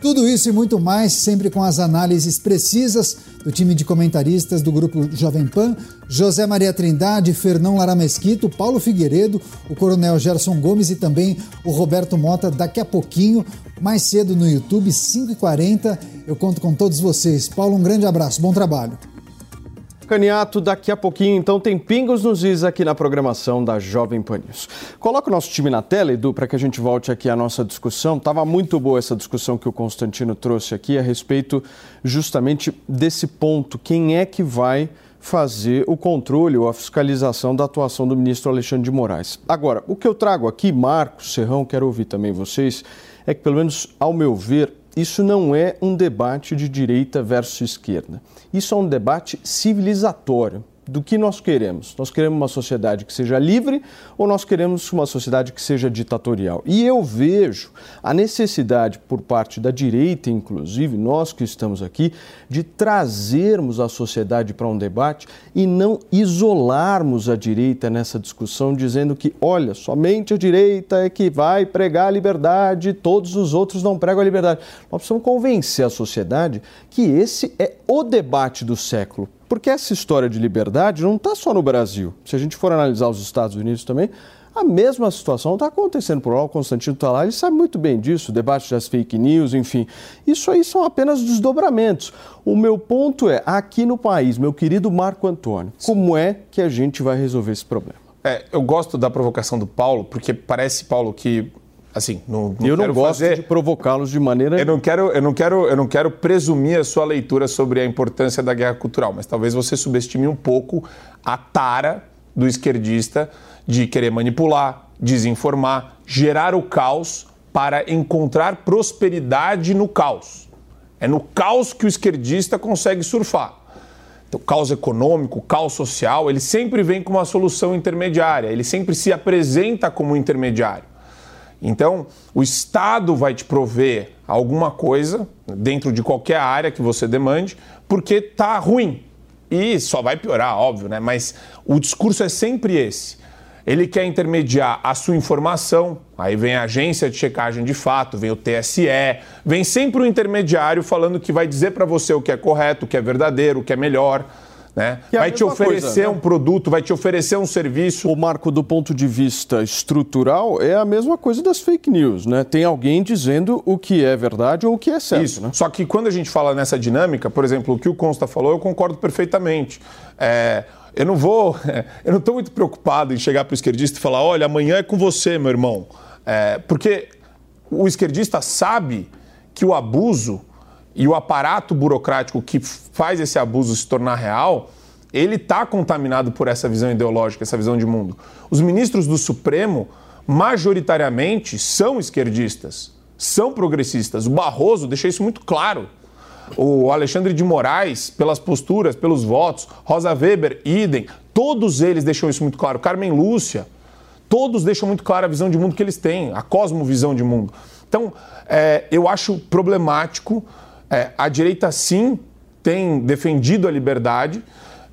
Tudo isso e muito mais, sempre com as análises precisas do time de comentaristas do grupo Jovem Pan, José Maria Trindade, Fernão Lara Mesquito, Paulo Figueiredo, o Coronel Gerson Gomes e também o Roberto Mota daqui a pouquinho, mais cedo no YouTube, 5h40. Eu conto com todos vocês. Paulo, um grande abraço, bom trabalho. Caniato, daqui a pouquinho, então, tem Pingos nos Is aqui na programação da Jovem Pan News. Coloca o nosso time na tela, Edu, para que a gente volte aqui à nossa discussão. Tava muito boa essa discussão que o Constantino trouxe aqui a respeito justamente desse ponto. Quem é que vai fazer o controle ou a fiscalização da atuação do ministro Alexandre de Moraes? Agora, o que eu trago aqui, Marcos Serrão, quero ouvir também vocês, é que, pelo menos ao meu ver, isso não é um debate de direita versus esquerda. Isso é um debate civilizatório do que nós queremos. Nós queremos uma sociedade que seja livre ou nós queremos uma sociedade que seja ditatorial? E eu vejo a necessidade por parte da direita, inclusive nós que estamos aqui, de trazermos a sociedade para um debate e não isolarmos a direita nessa discussão dizendo que, olha, somente a direita é que vai pregar a liberdade, todos os outros não pregam a liberdade. Nós precisamos convencer a sociedade que esse é o debate do século. Porque essa história de liberdade não está só no Brasil. Se a gente for analisar os Estados Unidos também, a mesma situação está acontecendo por lá. O Constantino está lá, ele sabe muito bem disso, o debate das fake news, enfim. Isso aí são apenas desdobramentos. O meu ponto é, aqui no país, meu querido Marco Antônio, como é que a gente vai resolver esse problema? É, eu gosto da provocação do Paulo, porque parece, Paulo, que assim, não, não eu não gosto fazer... de provocá-los de maneira. Eu não quero, eu não quero, eu não quero presumir a sua leitura sobre a importância da guerra cultural, mas talvez você subestime um pouco a tara do esquerdista de querer manipular, desinformar, gerar o caos para encontrar prosperidade no caos. É no caos que o esquerdista consegue surfar. Então, caos econômico, caos social, ele sempre vem com uma solução intermediária, ele sempre se apresenta como intermediário. Então, o Estado vai te prover alguma coisa dentro de qualquer área que você demande, porque tá ruim. E só vai piorar, óbvio, né? Mas o discurso é sempre esse. Ele quer intermediar a sua informação, aí vem a agência de checagem de fato, vem o TSE, vem sempre o intermediário falando que vai dizer para você o que é correto, o que é verdadeiro, o que é melhor. Né? Vai te oferecer coisa, né? um produto, vai te oferecer um serviço. O marco do ponto de vista estrutural é a mesma coisa das fake news, né? Tem alguém dizendo o que é verdade ou o que é certo. Isso. Só que quando a gente fala nessa dinâmica, por exemplo, o que o Consta falou, eu concordo perfeitamente. É, eu não vou, (laughs) eu não estou muito preocupado em chegar para o esquerdista e falar, olha, amanhã é com você, meu irmão. É, porque o esquerdista sabe que o abuso e o aparato burocrático que faz esse abuso se tornar real, ele está contaminado por essa visão ideológica, essa visão de mundo. Os ministros do Supremo, majoritariamente, são esquerdistas, são progressistas. O Barroso deixa isso muito claro. O Alexandre de Moraes, pelas posturas, pelos votos, Rosa Weber, idem, todos eles deixam isso muito claro. Carmen Lúcia, todos deixam muito clara a visão de mundo que eles têm, a cosmovisão de mundo. Então, é, eu acho problemático. É, a direita, sim, tem defendido a liberdade,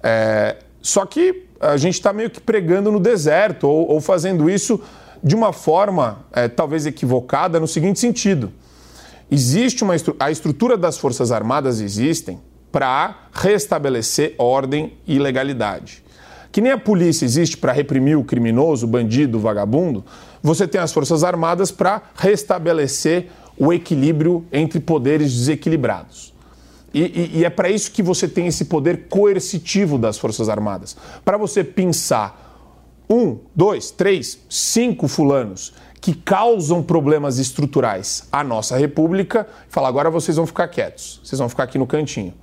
é, só que a gente está meio que pregando no deserto ou, ou fazendo isso de uma forma é, talvez equivocada no seguinte sentido. Existe uma estru a estrutura das Forças Armadas existem para restabelecer ordem e legalidade. Que nem a polícia existe para reprimir o criminoso, o bandido, o vagabundo, você tem as Forças Armadas para restabelecer o equilíbrio entre poderes desequilibrados. E, e, e é para isso que você tem esse poder coercitivo das Forças Armadas. Para você pensar um, dois, três, cinco fulanos que causam problemas estruturais à nossa República falar: agora vocês vão ficar quietos, vocês vão ficar aqui no cantinho.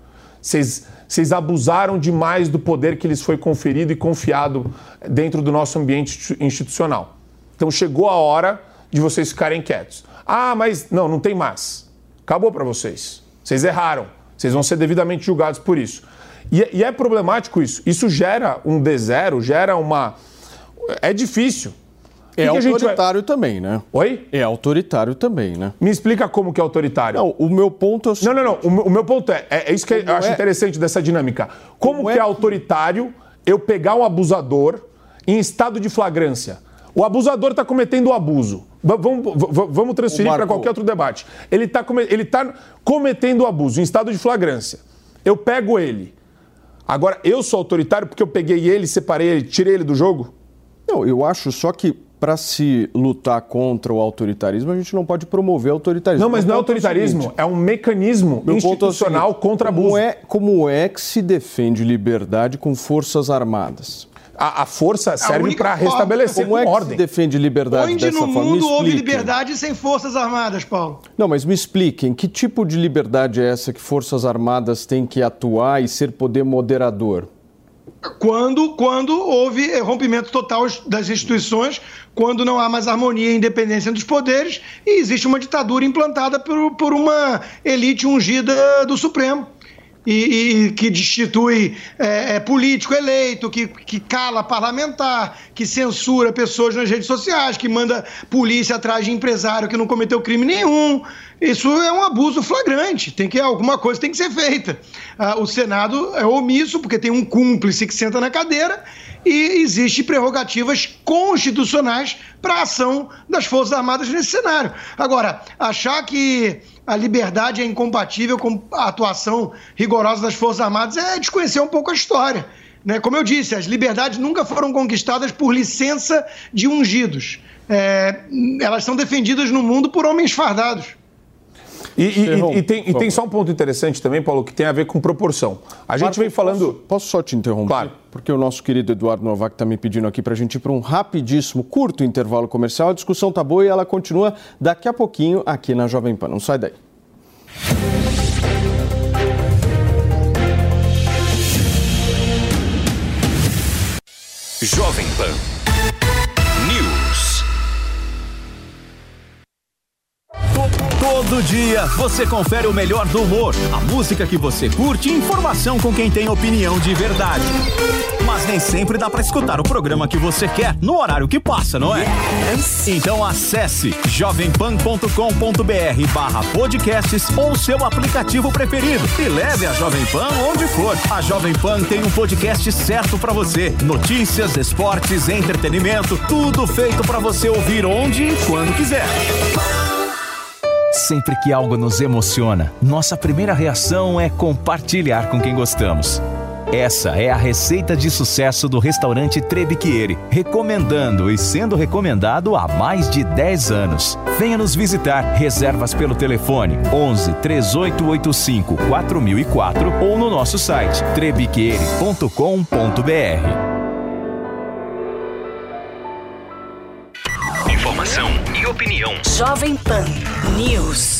Vocês, vocês abusaram demais do poder que lhes foi conferido e confiado dentro do nosso ambiente institucional. Então chegou a hora de vocês ficarem quietos. Ah, mas não, não tem mais. Acabou para vocês. Vocês erraram. Vocês vão ser devidamente julgados por isso. E, é- e é problemático isso. Isso gera um D0, gera uma. É difícil. É vai- autoritário também, né? Oi? É autoritário também, né? Me explica como que é autoritário. Não, o meu ponto é Não, não, não. O meu, o meu ponto é, é, é isso que eu Como acho é- interessante dessa dinâmica. Como, Como que é é- autoritário eu pegar um abusador em estado de flagrância? O abusador está cometendo o abuso. Va- Vamos, va- va- vamos transferir para qualquer outro debate. Ele está ele tá cometendo abuso em estado de flagrância. Eu pego ele. Agora, eu sou autoritário porque eu peguei ele, separei ele, tirei ele do jogo? Não, eu acho só que para se lutar contra o autoritarismo, a gente não pode promover autoritarismo. Não, mas não é o autoritarismo, seguinte, é um mecanismo meu é institucional seguinte, contra abuso. Como é, como é que se defende liberdade com forças armadas? A, a força serve para restabelecer Como é que ordem. se defende liberdade Onde dessa no forma? Mundo houve liberdade sem forças armadas, Paulo? Não, mas me expliquem, que tipo de liberdade é essa que forças armadas têm que atuar e ser poder moderador? Quando, quando houve rompimento total das instituições, quando não há mais harmonia e independência dos poderes e existe uma ditadura implantada por, por uma elite ungida do Supremo. E, e que destitui eh, eh, político eleito, que, que cala parlamentar, que censura pessoas nas redes sociais, que manda polícia atrás de empresário que não cometeu crime nenhum. Isso é um abuso flagrante. Tem que alguma coisa tem que ser feita. Ah, o Senado é omisso porque tem um cúmplice que senta na cadeira e existe prerrogativas constitucionais para a ação das Forças Armadas nesse cenário. Agora, achar que a liberdade é incompatível com a atuação rigorosa das Forças Armadas é desconhecer um pouco a história. Né? Como eu disse, as liberdades nunca foram conquistadas por licença de ungidos. É, elas são defendidas no mundo por homens fardados. E, e- e- tem, e tem só um ponto interessante também, Paulo, que tem a ver com proporção. A gente Marco, vem falando. Posso, posso só te interromper? Claro. Porque o nosso querido Eduardo Novak está me pedindo aqui para a gente ir para um rapidíssimo, curto intervalo comercial. A discussão tá boa e ela continua daqui a pouquinho aqui na Jovem Pan. Não sai daí. Jovem Pan Todo dia você confere o melhor do humor, a música que você curte e informação com quem tem opinião de verdade. Mas nem sempre dá pra escutar o programa que você quer no horário que passa, não é? Então acesse jovempan.com.br barra podcasts ou seu aplicativo preferido e leve a Jovem Pan onde for. A Jovem Pan tem um podcast certo pra você. Notícias, esportes, entretenimento, tudo feito pra você ouvir onde e quando quiser. Sempre que algo nos emociona, nossa primeira reação é compartilhar com quem gostamos. Essa é a receita de sucesso do restaurante Trebiquieri, recomendando e sendo recomendado há mais de 10 anos. Venha nos visitar. Reservas pelo telefone 11 3885 4004 ou no nosso site trebiquieri.com.br. opinião. Jovem Pan News.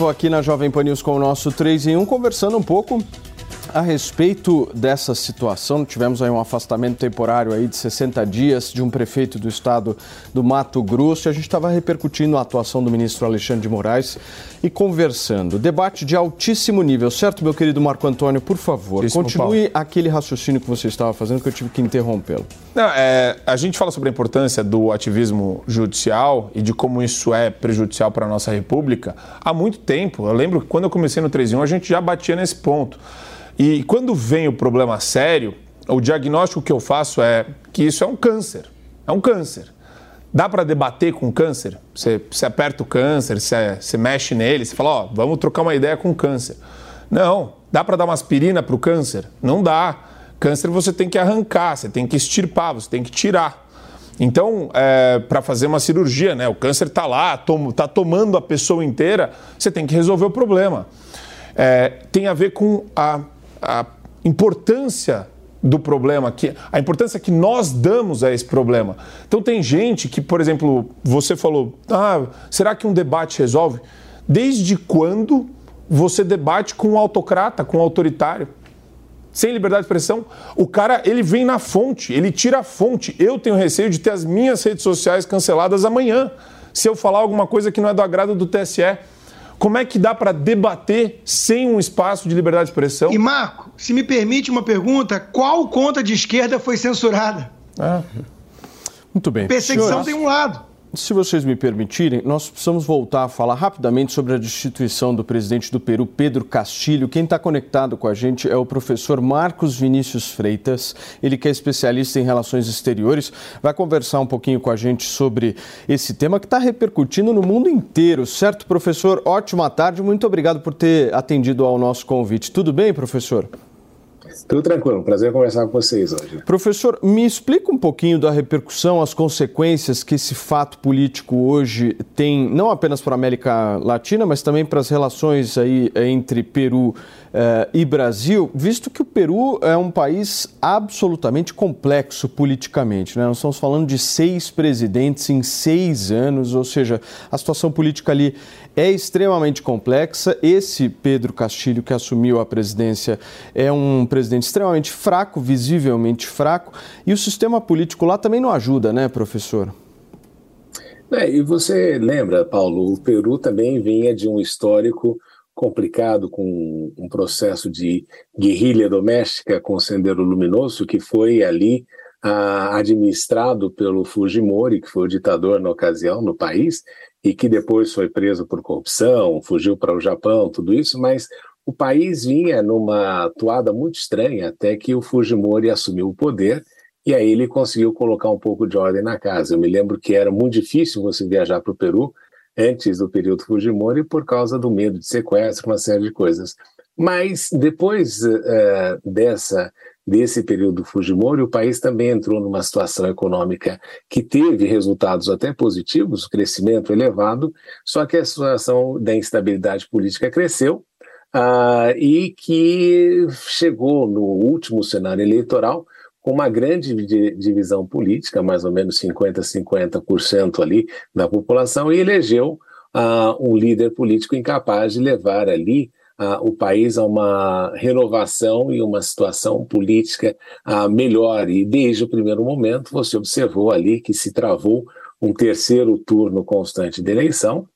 Vivo aqui na Jovem Pan News com o nosso 3 em 1, conversando um pouco a respeito dessa situação, tivemos aí um afastamento temporário aí de 60 dias de um prefeito do estado do Mato Grosso e a gente estava repercutindo a atuação do ministro Alexandre de Moraes e conversando. Debate de altíssimo nível, certo, meu querido Marco Antônio? Por favor, Isso, continue aquele raciocínio que você estava fazendo que eu tive que interrompê-lo. Não, é, a gente fala sobre a importância do ativismo judicial e de como isso é prejudicial para a nossa república há muito tempo. Eu lembro que quando eu comecei no 3 em 1, a gente já batia nesse ponto. E quando vem o problema sério, o diagnóstico que eu faço é que isso é um câncer. É um câncer. Dá para debater com o câncer? Você, você aperta o câncer, você, você mexe nele, você fala, ó, vamos trocar uma ideia com o câncer. Não. Dá para dar uma aspirina para o câncer? Não dá. Câncer você tem que arrancar, você tem que extirpar, você tem que tirar. Então, é, para fazer uma cirurgia, né? O câncer está lá, tom, tá tomando a pessoa inteira, você tem que resolver o problema. É, tem a ver com a, a importância do problema, que, a importância que nós damos a esse problema. Então tem gente que, por exemplo, você falou, ah, será que um debate resolve? Desde quando você debate com um autocrata, com um autoritário? Sem liberdade de expressão, o cara ele vem na fonte, ele tira a fonte. Eu tenho receio de ter as minhas redes sociais canceladas amanhã, se eu falar alguma coisa que não é do agrado do TSE. Como é que dá para debater sem um espaço de liberdade de expressão? E Marco, se me permite uma pergunta, qual conta de esquerda foi censurada? É. Muito bem. Perseguição Senhores, tem um lado. Se vocês me permitirem, nós precisamos voltar a falar rapidamente sobre a destituição do presidente do Peru, Pedro Castilho. Quem está conectado com a gente é o professor Marcos Vinícius Freitas, ele que é especialista em relações exteriores, vai conversar um pouquinho com a gente sobre esse tema que está repercutindo no mundo inteiro, certo, professor? Ótima tarde, muito obrigado por ter atendido ao nosso convite. Tudo bem, professor? Tudo tranquilo, prazer conversar com vocês hoje. Professor, me explica um pouquinho da repercussão, as consequências que esse fato político hoje tem, não apenas para a América Latina, mas também para as relações aí entre Peru eh, e Brasil, visto que o Peru é um país absolutamente complexo politicamente. Né? Nós estamos falando de seis presidentes em seis anos, ou seja, a situação política ali é extremamente complexa. Esse Pedro Castilho, que assumiu a presidência, é um presidente extremamente fraco, visivelmente fraco, e o sistema político lá também não ajuda, né, professor? É, e você lembra, Paulo, o Peru também vinha de um histórico complicado com um processo de guerrilha doméstica com o Sendero Luminoso, que foi ali ah, administrado pelo Fujimori, que foi o ditador na ocasião no país, e que depois foi preso por corrupção, fugiu para o Japão, tudo isso, mas o país vinha numa toada muito estranha até que o Fujimori assumiu o poder e aí ele conseguiu colocar um pouco de ordem na casa. Eu me lembro que era muito difícil você viajar para o Peru antes do período Fujimori por causa do medo de sequestro, uma série de coisas. Mas depois uh, dessa desse período Fujimori, o país também entrou numa situação econômica que teve resultados até positivos, crescimento elevado, só que a situação da instabilidade política cresceu uh, e que chegou no último cenário eleitoral uma grande divisão política, mais ou menos 50-50% ali da população, e elegeu uh, um líder político incapaz de levar ali uh, o país a uma renovação e uma situação política uh, melhor. E desde o primeiro momento você observou ali que se travou um terceiro turno constante de eleição,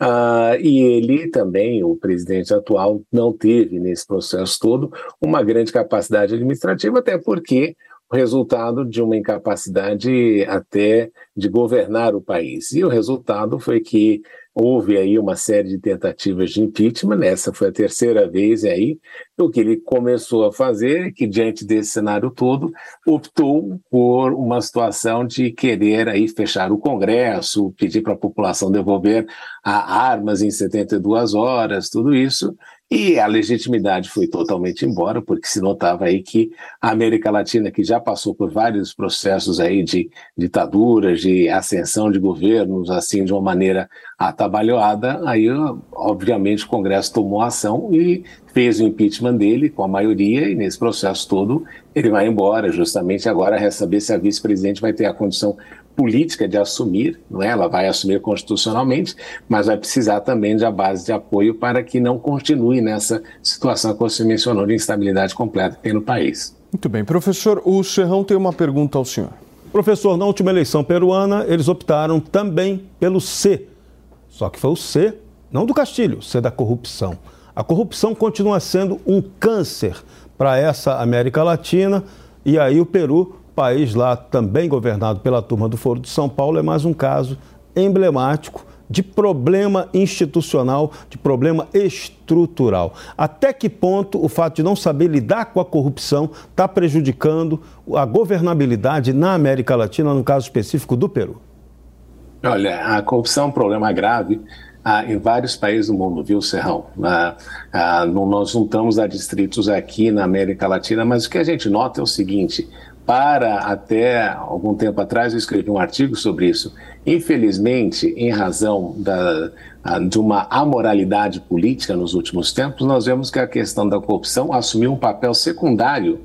uh, e ele também, o presidente atual, não teve nesse processo todo uma grande capacidade administrativa, até porque resultado de uma incapacidade até de governar o país. E o resultado foi que houve aí uma série de tentativas de impeachment, essa foi a terceira vez aí, o que ele começou a fazer é que diante desse cenário todo, optou por uma situação de querer aí fechar o Congresso, pedir para a população devolver armas em 72 horas, tudo isso, e a legitimidade foi totalmente embora, porque se notava aí que a América Latina, que já passou por vários processos aí de ditaduras, de ascensão de governos, assim, de uma maneira atabalhoada, aí, obviamente, o Congresso tomou ação e fez o impeachment dele com a maioria, e nesse processo todo ele vai embora, justamente agora resta saber se a vice-presidente vai ter a condição política de assumir, não é? ela vai assumir constitucionalmente, mas vai precisar também de a base de apoio para que não continue nessa situação que você mencionou de instabilidade completa que tem no país. Muito bem. Professor, o Serrão tem uma pergunta ao senhor. Professor, na última eleição peruana, eles optaram também pelo C. Só que foi o C, não do Castilho, o C da corrupção. A corrupção continua sendo um câncer para essa América Latina e aí o Peru, país lá também governado pela turma do Foro de São Paulo, é mais um caso emblemático de problema institucional, de problema estrutural. Até que ponto o fato de não saber lidar com a corrupção está prejudicando a governabilidade na América Latina, no caso específico do Peru? Olha, a corrupção é um problema grave ah, em vários países do mundo, viu, Serrão? Ah, ah, nós não estamos a distritos aqui na América Latina, mas o que a gente nota é o seguinte: para até algum tempo atrás eu escrevi um artigo sobre isso. Infelizmente, em razão da, de uma amoralidade política nos últimos tempos, nós vemos que a questão da corrupção assumiu um papel secundário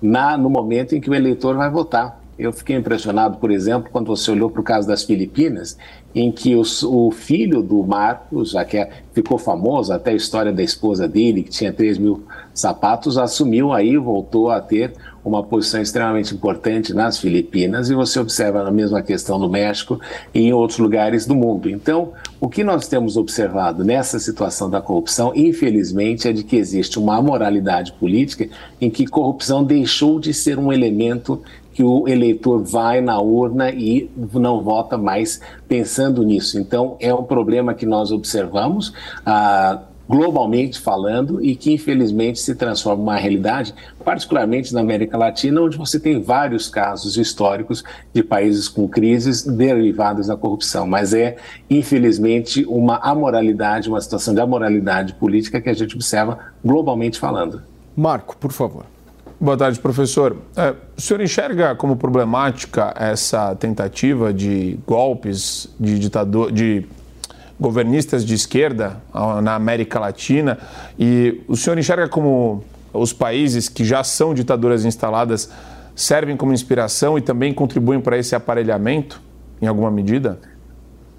na, no momento em que o eleitor vai votar. Eu fiquei impressionado, por exemplo, quando você olhou para o caso das Filipinas, em que os, o filho do Marcos, já que é, ficou famoso, até a história da esposa dele, que tinha 3 mil sapatos, assumiu aí, voltou a ter uma posição extremamente importante nas Filipinas, e você observa a mesma questão no México e em outros lugares do mundo. Então, o que nós temos observado nessa situação da corrupção, infelizmente, é de que existe uma amoralidade política em que corrupção deixou de ser um elemento que o eleitor vai na urna e não vota mais pensando nisso. Então, é um problema que nós observamos. Ah, globalmente falando e que infelizmente se transforma em uma realidade, particularmente na América Latina, onde você tem vários casos históricos de países com crises derivadas da corrupção, mas é infelizmente uma amoralidade, uma situação de amoralidade política que a gente observa globalmente falando. Marco, por favor. Boa tarde, professor. É, o senhor enxerga como problemática essa tentativa de golpes de ditador, de governistas de esquerda na América Latina e o senhor enxerga como os países que já são ditaduras instaladas servem como inspiração e também contribuem para esse aparelhamento em alguma medida?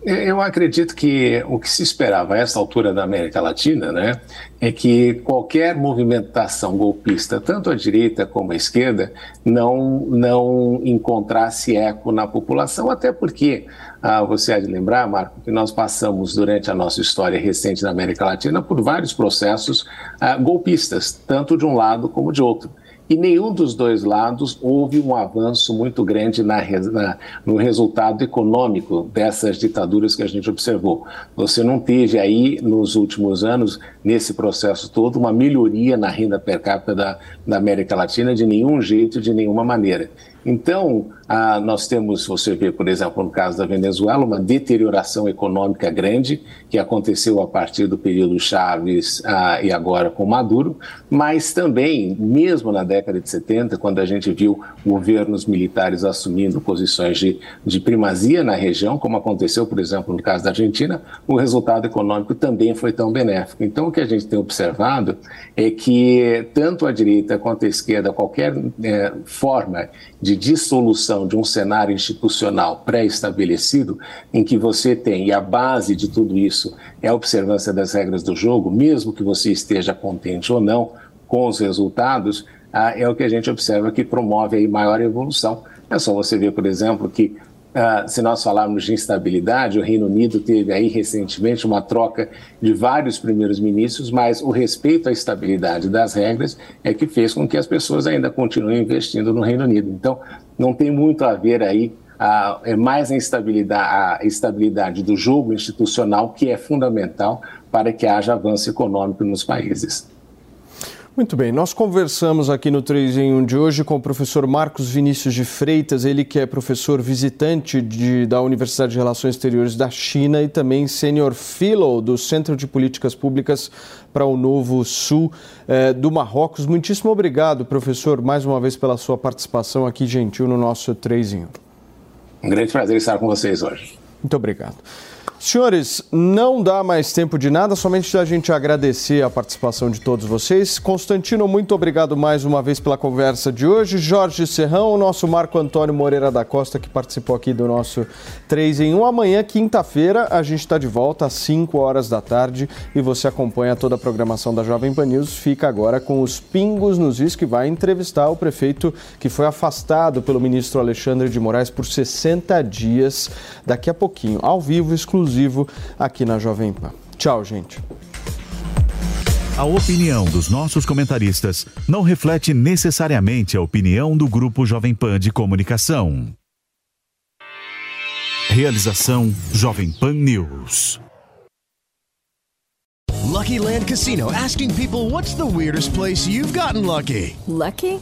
Eu acredito que o que se esperava a essa altura da América Latina, né, é que qualquer movimentação golpista, tanto à direita como à esquerda, não não encontrasse eco na população, até porque ah, você há de lembrar, Marco, que nós passamos durante a nossa história recente na América Latina por vários processos ah, golpistas, tanto de um lado como de outro e nenhum dos dois lados houve um avanço muito grande na, na, no resultado econômico dessas ditaduras que a gente observou. Você não teve aí, nos últimos anos, nesse processo todo, uma melhoria na renda per capita da, da América Latina de nenhum jeito, de nenhuma maneira. Então, ah, nós temos, você vê, por exemplo, no caso da Venezuela, uma deterioração econômica grande que aconteceu a partir do período Chaves ah, e agora com Maduro, mas também, mesmo na década de 70, quando a gente viu governos militares assumindo posições de, de primazia na região, como aconteceu, por exemplo, no caso da Argentina, o resultado econômico também foi tão benéfico. Então, o que a gente tem observado é que tanto a direita quanto a esquerda, qualquer é, forma de dissolução de um cenário institucional pré-estabelecido, em que você tem, e a base de tudo isso é a observância das regras do jogo, mesmo que você esteja contente ou não com os resultados, ah, é o que a gente observa que promove aí maior evolução. É só você ver, por exemplo, que Uh, se nós falarmos de instabilidade, o Reino Unido teve aí recentemente uma troca de vários primeiros ministros, mas o respeito à estabilidade das regras é que fez com que as pessoas ainda continuem investindo no Reino Unido. Então, não tem muito a ver aí, uh, é mais a a estabilidade do jogo institucional que é fundamental para que haja avanço econômico nos países. Muito bem, nós conversamos aqui no 3 em 1 de hoje com o professor Marcos Vinícius de Freitas, ele que é professor visitante de, da Universidade de Relações Exteriores da China e também senior fellow do Centro de Políticas Públicas para o Novo Sul eh, do Marrocos. Muitíssimo obrigado, professor, mais uma vez pela sua participação aqui gentil no nosso 3 em 1. Um grande prazer estar com vocês hoje. Muito obrigado. Senhores, não dá mais tempo de nada, somente a gente agradecer a participação de todos vocês. Constantino, muito obrigado mais uma vez pela conversa de hoje. Jorge Serrão, o nosso Marco Antônio Moreira da Costa, que participou aqui do nosso 3 em 1. Amanhã, quinta-feira, a gente está de volta às 5 horas da tarde e você acompanha toda a programação da Jovem Pan News. Fica agora com os pingos nos is, que vai entrevistar o prefeito que foi afastado pelo ministro Alexandre de Moraes por 60 dias, daqui a pouquinho, ao vivo, exclusivo aqui na Jovem Pan. Tchau, gente. A opinião dos nossos comentaristas não reflete necessariamente a opinião do Grupo Jovem Pan de Comunicação. Realização Jovem Pan News. Lucky Land Casino asking people what's the weirdest place you've gotten lucky? Lucky?